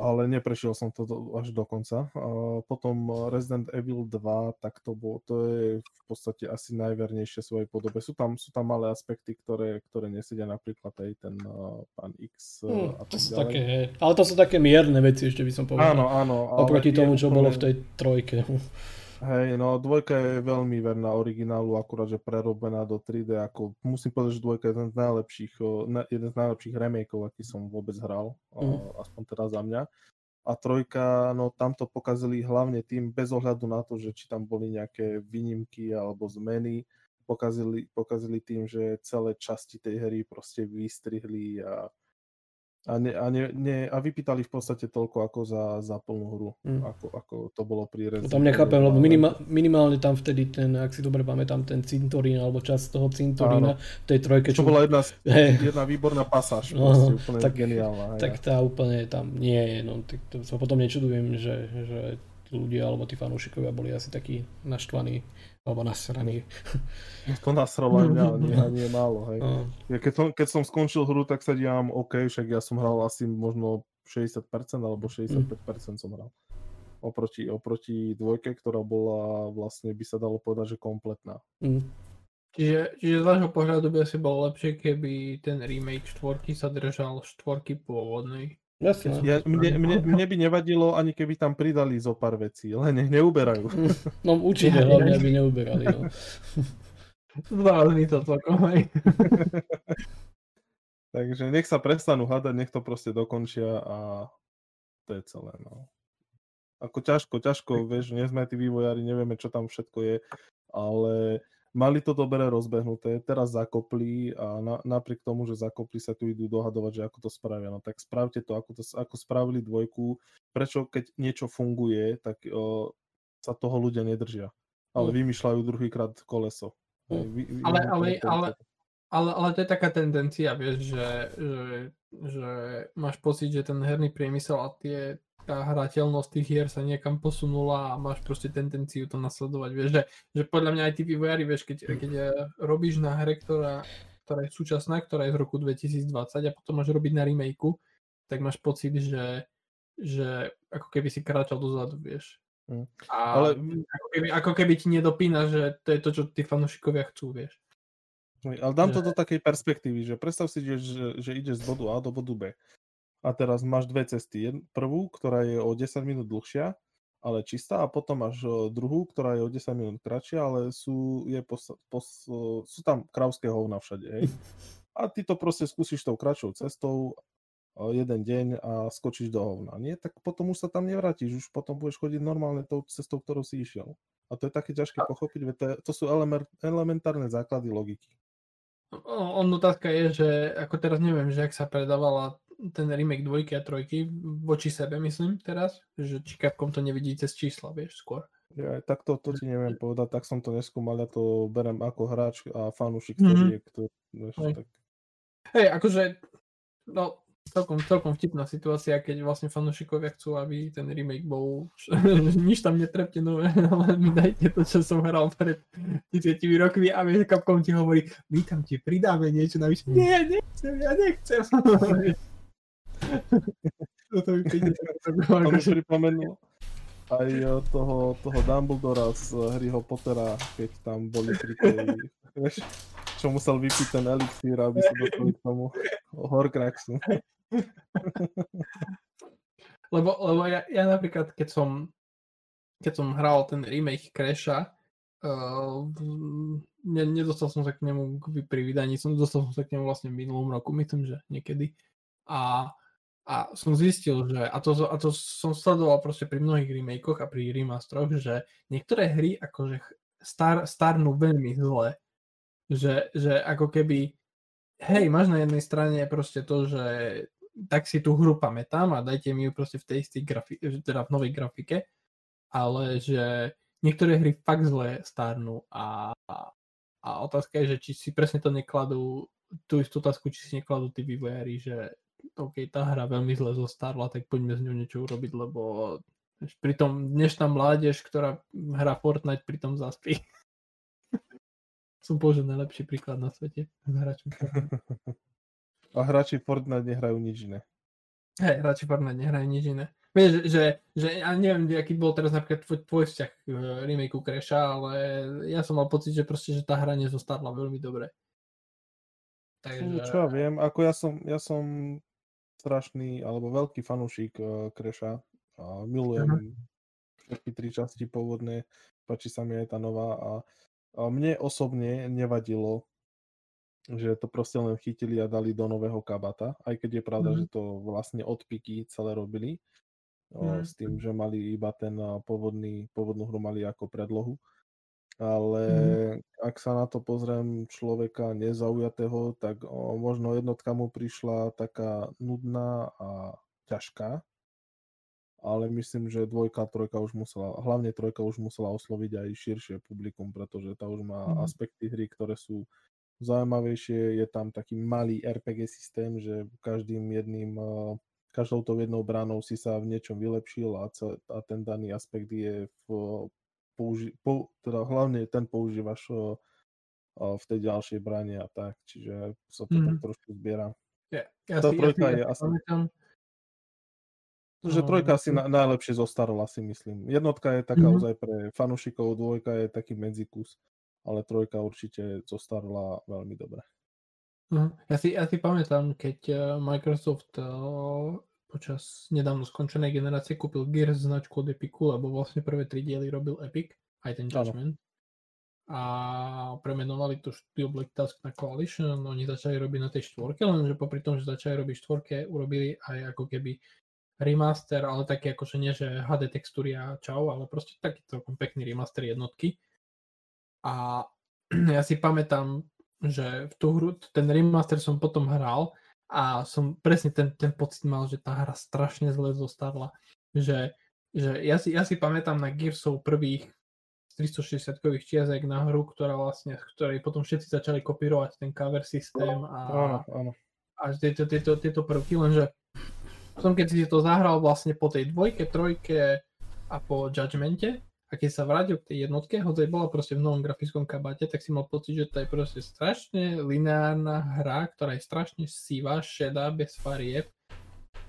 Ale neprešiel som to do, až do konca. A potom Resident Evil 2, tak to, bolo, to je v podstate asi najvernejšie svojej podobe. Sú tam, sú tam malé aspekty, ktoré, ktoré nesedia napríklad aj ten uh, pán X hmm, a tak to sú ďalej. Také, ale to sú také mierne veci, ešte by som povedal. Áno, áno. Oproti tomu, čo bolo v tej trojke. Hej, no dvojka je veľmi verná originálu, akurát, že prerobená do 3D, ako musím povedať, že dvojka je jeden z najlepších, jeden z najlepších remakeov, aký som vôbec hral, mm. aspoň teda za mňa. A trojka, no tam to pokazili hlavne tým, bez ohľadu na to, že či tam boli nejaké výnimky alebo zmeny, pokazili, pokazili tým, že celé časti tej hry proste vystrihli a a, ne, a, ne, ne, a vypýtali v podstate toľko ako za, za plnú hru, mm. ako, ako to bolo pri Resident Tam nechápem, lebo minima, minimálne tam vtedy ten, ak si dobre pamätám, ten cintorín alebo časť toho cintorína v tej trojke. Čo, čo bola jedna, hey. jedna výborná pasáž, no, proste, úplne tak, geniálna. Tak tá úplne tam nie je, no, tak to sa potom nečudujem, že, že ľudia alebo tí fanúšikovia boli asi takí naštvaní alebo nasraný. To nasralo aj mňa, nie, nie málo, hej. No. Ja keď, som, keď som skončil hru, tak sa dívam, OK, však ja som hral asi možno 60% alebo 65% mm. som hral. Oproti, oproti dvojke, ktorá bola vlastne, by sa dalo povedať, že kompletná. Mm. Čiže, čiže z vášho pohľadu by asi bolo lepšie, keby ten remake štvorky sa držal štvorky pôvodnej. Jasne. Ja, mne, mne, mne by nevadilo, ani keby tam pridali zo pár vecí, len nech neuberajú. No určite, hlavne aby neuberali. No. Mi to celkom aj. Takže nech sa prestanú hádať, nech to proste dokončia a to je celé. No. Ako ťažko, ťažko, vieš, nie sme tí vývojári, nevieme, čo tam všetko je, ale mali to dobre rozbehnuté, teraz zakopli a na, napriek tomu, že zakopli sa tu idú dohadovať, že ako to spravia. No tak spravte to, ako, to, ako spravili dvojku. Prečo keď niečo funguje, tak o, sa toho ľudia nedržia. Ale mm. vymýšľajú druhýkrát koleso. Mm. Vy, vy, ale, ale, ale, ale, ale to je taká tendencia, vieš, že, že, že máš pocit, že ten herný priemysel a tie tá hrateľnosť tých hier sa niekam posunula a máš proste tendenciu to nasledovať. Vieš, že, že podľa mňa aj tí vývojári, vieš, keď, keď eh, robíš na hre, ktorá, ktorá je súčasná, ktorá je z roku 2020 a potom máš robiť na remakeu, tak máš pocit, že, že ako keby si kráčal dozadu, vieš. Mm. A Ale... ako, keby, ako keby ti nedopína, že to je to, čo tí fanúšikovia chcú, vieš. Ale dám to do takej perspektívy, že predstav si, že, že, ideš z bodu A do bodu B a teraz máš dve cesty. Prvú, ktorá je o 10 minút dlhšia, ale čistá a potom máš druhú, ktorá je o 10 minút kratšia, ale sú, je pos, pos, sú tam krauské hovna všade. Hej. A ty to proste skúsiš tou kratšou cestou jeden deň a skočíš do hovna. Nie, tak potom už sa tam nevrátiš, už potom budeš chodiť normálne tou cestou, ktorou si išiel. A to je také ťažké pochopiť, veď to, je, to sú elementárne základy logiky. On otázka je, že ako teraz neviem, že ak sa predávala ten remake dvojky a trojky voči sebe, myslím teraz, že či Capcom to nevidí cez čísla, vieš, skôr. Ja, tak to, to ti neviem povedať, tak som to neskúmal, ja to berem ako hráč a fanúšik, ktorý mm-hmm. je, kto, vieš, Hej. tak... Hej, akože, no, celkom, celkom vtipná situácia, keď vlastne fanúšikovia chcú, aby ten remake bol, nič tam netrepte nové, ale mi dajte to, čo som hral pred 30 rokmi a vieš, Capcom ti hovorí, my tam ti pridáme niečo navyše. Nie, nechcem, ja nechcem. Toto mi príde to mi pripomenul aj toho, toho Dumbledora z Harryho Pottera, keď tam boli pri tej, vieš, čo musel vypiť ten elixír, aby sa dostali k tomu Horcruxu. lebo, lebo ja, ja napríklad, keď som, keď som hral ten remake Crasha, uh, ne, nedostal som sa k nemu pri vydaní, som dostal som sa k nemu vlastne v minulom roku, myslím, že niekedy. A, a som zistil, že, a to, a to som sledoval proste pri mnohých remakeoch a pri remasteroch, že niektoré hry akože star, starnú veľmi zle. Že, že ako keby, hej, máš na jednej strane proste to, že tak si tú hru pamätám a dajte mi ju proste v tej istej grafi- teda v novej grafike, ale že niektoré hry fakt zle stárnu a, a otázka je, že či si presne to nekladú, tú istú otázku, či si nekladú tí vývojári, že OK, tá hra veľmi zle zostarla, tak poďme z ňou niečo urobiť, lebo pritom dnešná mládež, ktorá hrá Fortnite, pritom zaspí. Som použil najlepší príklad na svete s hráčom A hráči Fortnite nehrajú nič iné. Hej, hráči Fortnite nehrajú nič iné. Vieš, že, že ja neviem, aký bol teraz napríklad tvoj, tvoj vzťah k uh, remakeu Crasha, ale ja som mal pocit, že proste, že tá hra nezostárla veľmi dobre. Takže... Čo ja viem, ako ja som, ja som strašný, alebo veľký fanúšik uh, Crasha a milujem uh-huh. všetky tri časti pôvodné, páči sa mi aj tá nová a mne osobne nevadilo že to proste len chytili a dali do nového kabata, aj keď je pravda, mm. že to vlastne od piky celé robili, mm. s tým, že mali iba ten pôvodný, pôvodnú hru mali ako predlohu. Ale mm. ak sa na to pozriem človeka nezaujatého, tak o, možno jednotka mu prišla taká nudná a ťažká, ale myslím, že dvojka, trojka už musela, hlavne trojka už musela osloviť aj širšie publikum, pretože tá už má mm. aspekty hry, ktoré sú zaujímavejšie. Je tam taký malý RPG systém, že každým jedným, eh, každou tou jednou bránou si sa v niečom vylepšil a, a ten daný aspekt je v použi- po, teda hlavne ten používaš eh, eh, v tej ďalšej bráne a tak, čiže sa to mm. tak mhm. trošku zbiera. Ja, ja si, trojka ja si, je asi... Že no, trojka si na, najlepšie zostarla, si myslím. Jednotka je taká mm-hmm. ozaj pre fanúšikov, dvojka je taký medzikus ale trojka určite zostarla veľmi dobre. Uh, ja, si, ja si pamätám, keď uh, Microsoft uh, počas nedávno skončenej generácie kúpil Gears značku od Epiku, lebo vlastne prvé tri diely robil Epic, aj ten Judgment. Ano. A premenovali to štúdio Black Task na Coalition, oni začali robiť na tej štvorke, lenže popri tom, že začali robiť štvorke, urobili aj ako keby remaster, ale taký akože nie, že HD textúry a čau, ale proste taký celkom pekný remaster jednotky a ja si pamätám, že v tú hru, ten remaster som potom hral a som presne ten, ten pocit mal, že tá hra strašne zle zostarla. Že, že ja, si, ja si pamätám na Gearsov prvých 360-kových čiazek na hru, ktorá vlastne, ktorej potom všetci začali kopírovať ten cover systém a, áno, áno. a tieto, tieto, tieto prvky, lenže potom keď si to zahral vlastne po tej dvojke, trojke a po Judgmente, a keď sa vrátil k tej jednotke, hoď bola proste v novom grafickom kabate, tak si mal pocit, že to je proste strašne lineárna hra, ktorá je strašne sivá, šedá, bez farieb.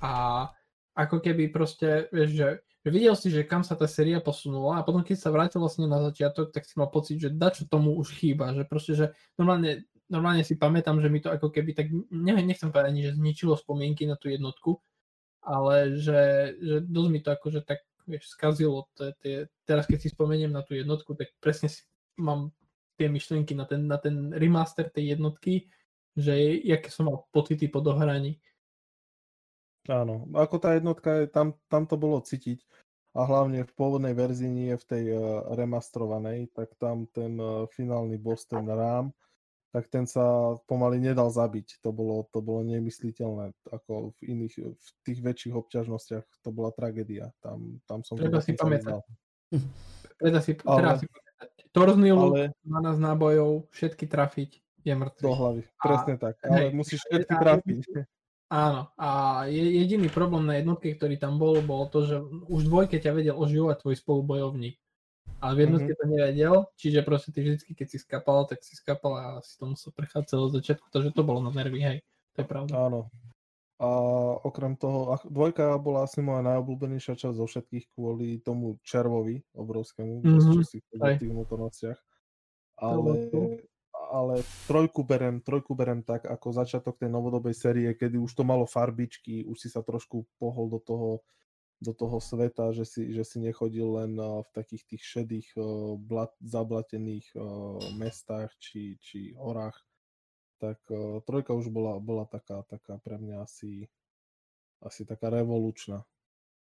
A ako keby proste, vieš, že videl si, že kam sa tá séria posunula a potom keď sa vrátil vlastne na začiatok, tak si mal pocit, že dačo tomu už chýba, že proste, že normálne, normálne si pamätám, že mi to ako keby tak, ne, nechcem povedať ani, že zničilo spomienky na tú jednotku, ale že, že dosť mi to akože tak vieš, skazilo. Tie, teraz keď si spomeniem na tú jednotku, tak presne si mám tie myšlienky na ten, na ten remaster tej jednotky, že aké som mal pocity po dohraní. Áno, ako tá jednotka, je, tam, tam to bolo cítiť a hlavne v pôvodnej verzii, nie v tej uh, remastrovanej, tak tam ten uh, finálny boss, ten rám, tak ten sa pomaly nedal zabiť. To bolo, to bolo nemysliteľné, ako v iných, v tých väčších obťažnostiach to bola tragédia. Tam, tam som Treba si pamätať. Treba si, ale, treba si pamätať. Torzný ale, 12 nábojov, všetky trafiť, je mŕtvy. Do hlavy, presne a, tak. Ale hej, musíš všetky trafiť. Áno, a jediný problém na jednotke, ktorý tam bol, bolo to, že už dvojke ťa vedel oživovať tvoj spolubojovník ale v jednotke mm-hmm. to nevedel, čiže proste ty vždycky, keď si skapal, tak si skapal a si to musel prechádzať od začiatku, takže to bolo na nervy, hej, to je pravda. Áno. A okrem toho, dvojka bola asi moja najobľúbenejšia časť zo všetkých kvôli tomu červovi obrovskému, mm-hmm. čo si v tých vnútornostiach. Ale, ale trojku berem, trojku berem tak ako začiatok tej novodobej série, kedy už to malo farbičky, už si sa trošku pohol do toho do toho sveta, že si, že si nechodil len v takých tých šedých, blat, zablatených mestách či, či horách, tak trojka už bola, bola taká, taká pre mňa asi, asi taká revolučná.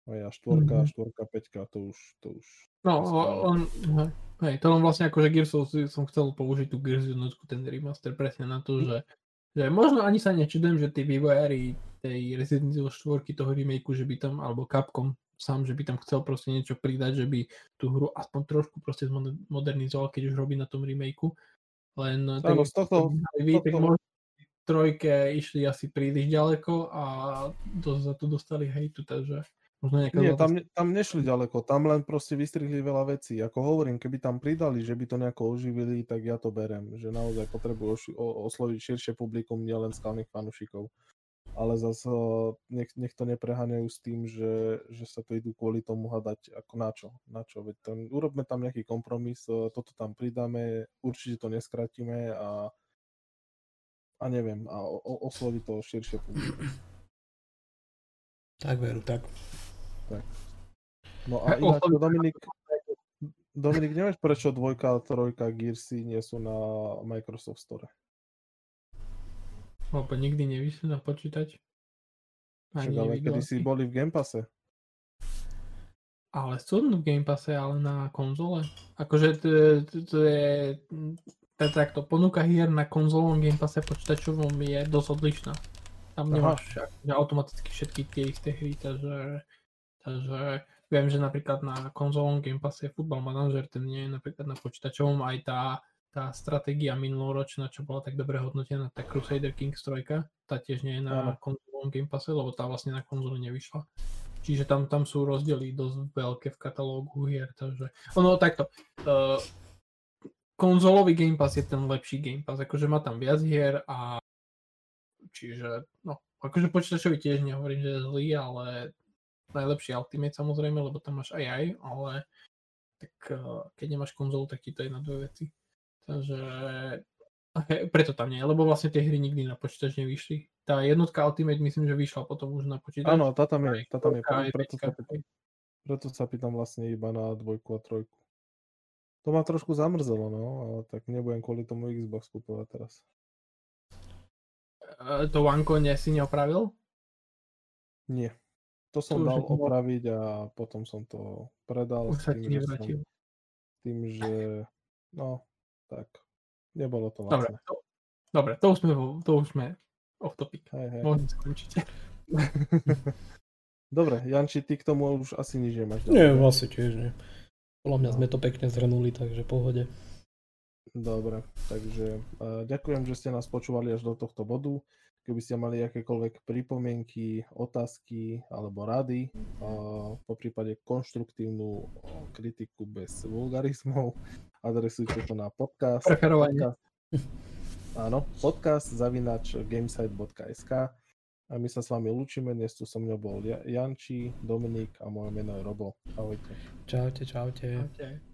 A štvorka, mm-hmm. štvorka, peťka, to už, to už... No, on, hej, hej, to len vlastne akože Gearsov som chcel použiť tú Gears jednotku, ten remaster presne na to, mm. že, že možno ani sa nečudujem, že tí vývojári tej Resident Evil 4 toho remakeu, že by tam, alebo Capcom sám, že by tam chcel proste niečo pridať, že by tú hru aspoň trošku proste modernizoval, keď už robí na tom remakeu. Len Áno, z tohto, vy, tak možno trojke išli asi príliš ďaleko a dosť za to dostali hejtu, takže možno Nie, tam, tam nešli ďaleko, tam len proste vystrihli veľa vecí. Ako hovorím, keby tam pridali, že by to nejako oživili, tak ja to berem, že naozaj potrebujú osloviť širšie publikum, nielen skalných fanúšikov ale zase nech, nech to nepreháňajú s tým, že, že sa to idú kvôli tomu hadať ako na čo. Na čo? Veď tam, urobme tam nejaký kompromis, toto tam pridáme, určite to neskratíme a, a neviem, a o, osloví to širšie publikum. Tak veru, tak. tak. No a ináč, Dominik, Dominik, nevieš prečo dvojka a trojka Gearsy nie sú na Microsoft Store? Lebo nikdy nevyšli na počítač. Ani Však ale kedy si boli v Game Passe. Ale sú v Game Passe, ale na konzole. Akože to, to, to je... To je takto, ponuka hier na konzolovom Game Passe počítačovom je dosť odlišná. Tam nemáš že automaticky všetky tie isté hry, takže, takže viem, že napríklad na konzolovom Game Passe je Football Manager, ten nie je napríklad na počítačovom, aj tá tá stratégia minuloročná, čo bola tak dobre hodnotená, tá Crusader Kings 3, tá tiež nie je na konzolovom Game Passe, lebo tá vlastne na konzole nevyšla. Čiže tam, tam sú rozdiely dosť veľké v katalógu hier, takže ono takto. Uh, konzolový Game Pass je ten lepší Game Pass, akože má tam viac hier a čiže no, akože počítačový tiež nehovorím, že je zlý, ale najlepší Ultimate samozrejme, lebo tam máš aj aj, ale tak uh, keď nemáš konzolu, tak ti to je na dve veci. Takže okay, preto tam nie, lebo vlastne tie hry nikdy na počítač nevyšli. Tá jednotka Ultimate myslím, že vyšla potom už na počítač. Áno, tá tam je, tá tam je, preto, sa pýtam, preto sa pýtam vlastne iba na dvojku a trojku. To ma trošku zamrzelo, no, ale tak nebudem kvôli tomu Xbox kupovať teraz. E, to Vanko nie si neopravil? Nie. To som to dal opraviť a potom som to predal už s tým, že som, tým, že no, tak nebolo to Dobre, to, dobre, to už sme, to už sme off topic. Hej, hej. Môžem skončiť. dobre, Janči, ty k tomu už asi nič nemáš. Nie, vlastne tiež nie. Podľa mňa sme to pekne zhrnuli, takže pohode. Dobre, takže uh, ďakujem, že ste nás počúvali až do tohto bodu. Keby ste mali akékoľvek pripomienky, otázky alebo rady, po prípade konštruktívnu kritiku bez vulgarizmov, adresujte to na podcast. Preferovanie. Podcast, áno, podcast zavinač gamesite.sk a my sa s vami lúčime. Dnes tu so mnou bol Janči, Dominik a moje meno je Robo. Ahojte. Čaute, čaute. čaute.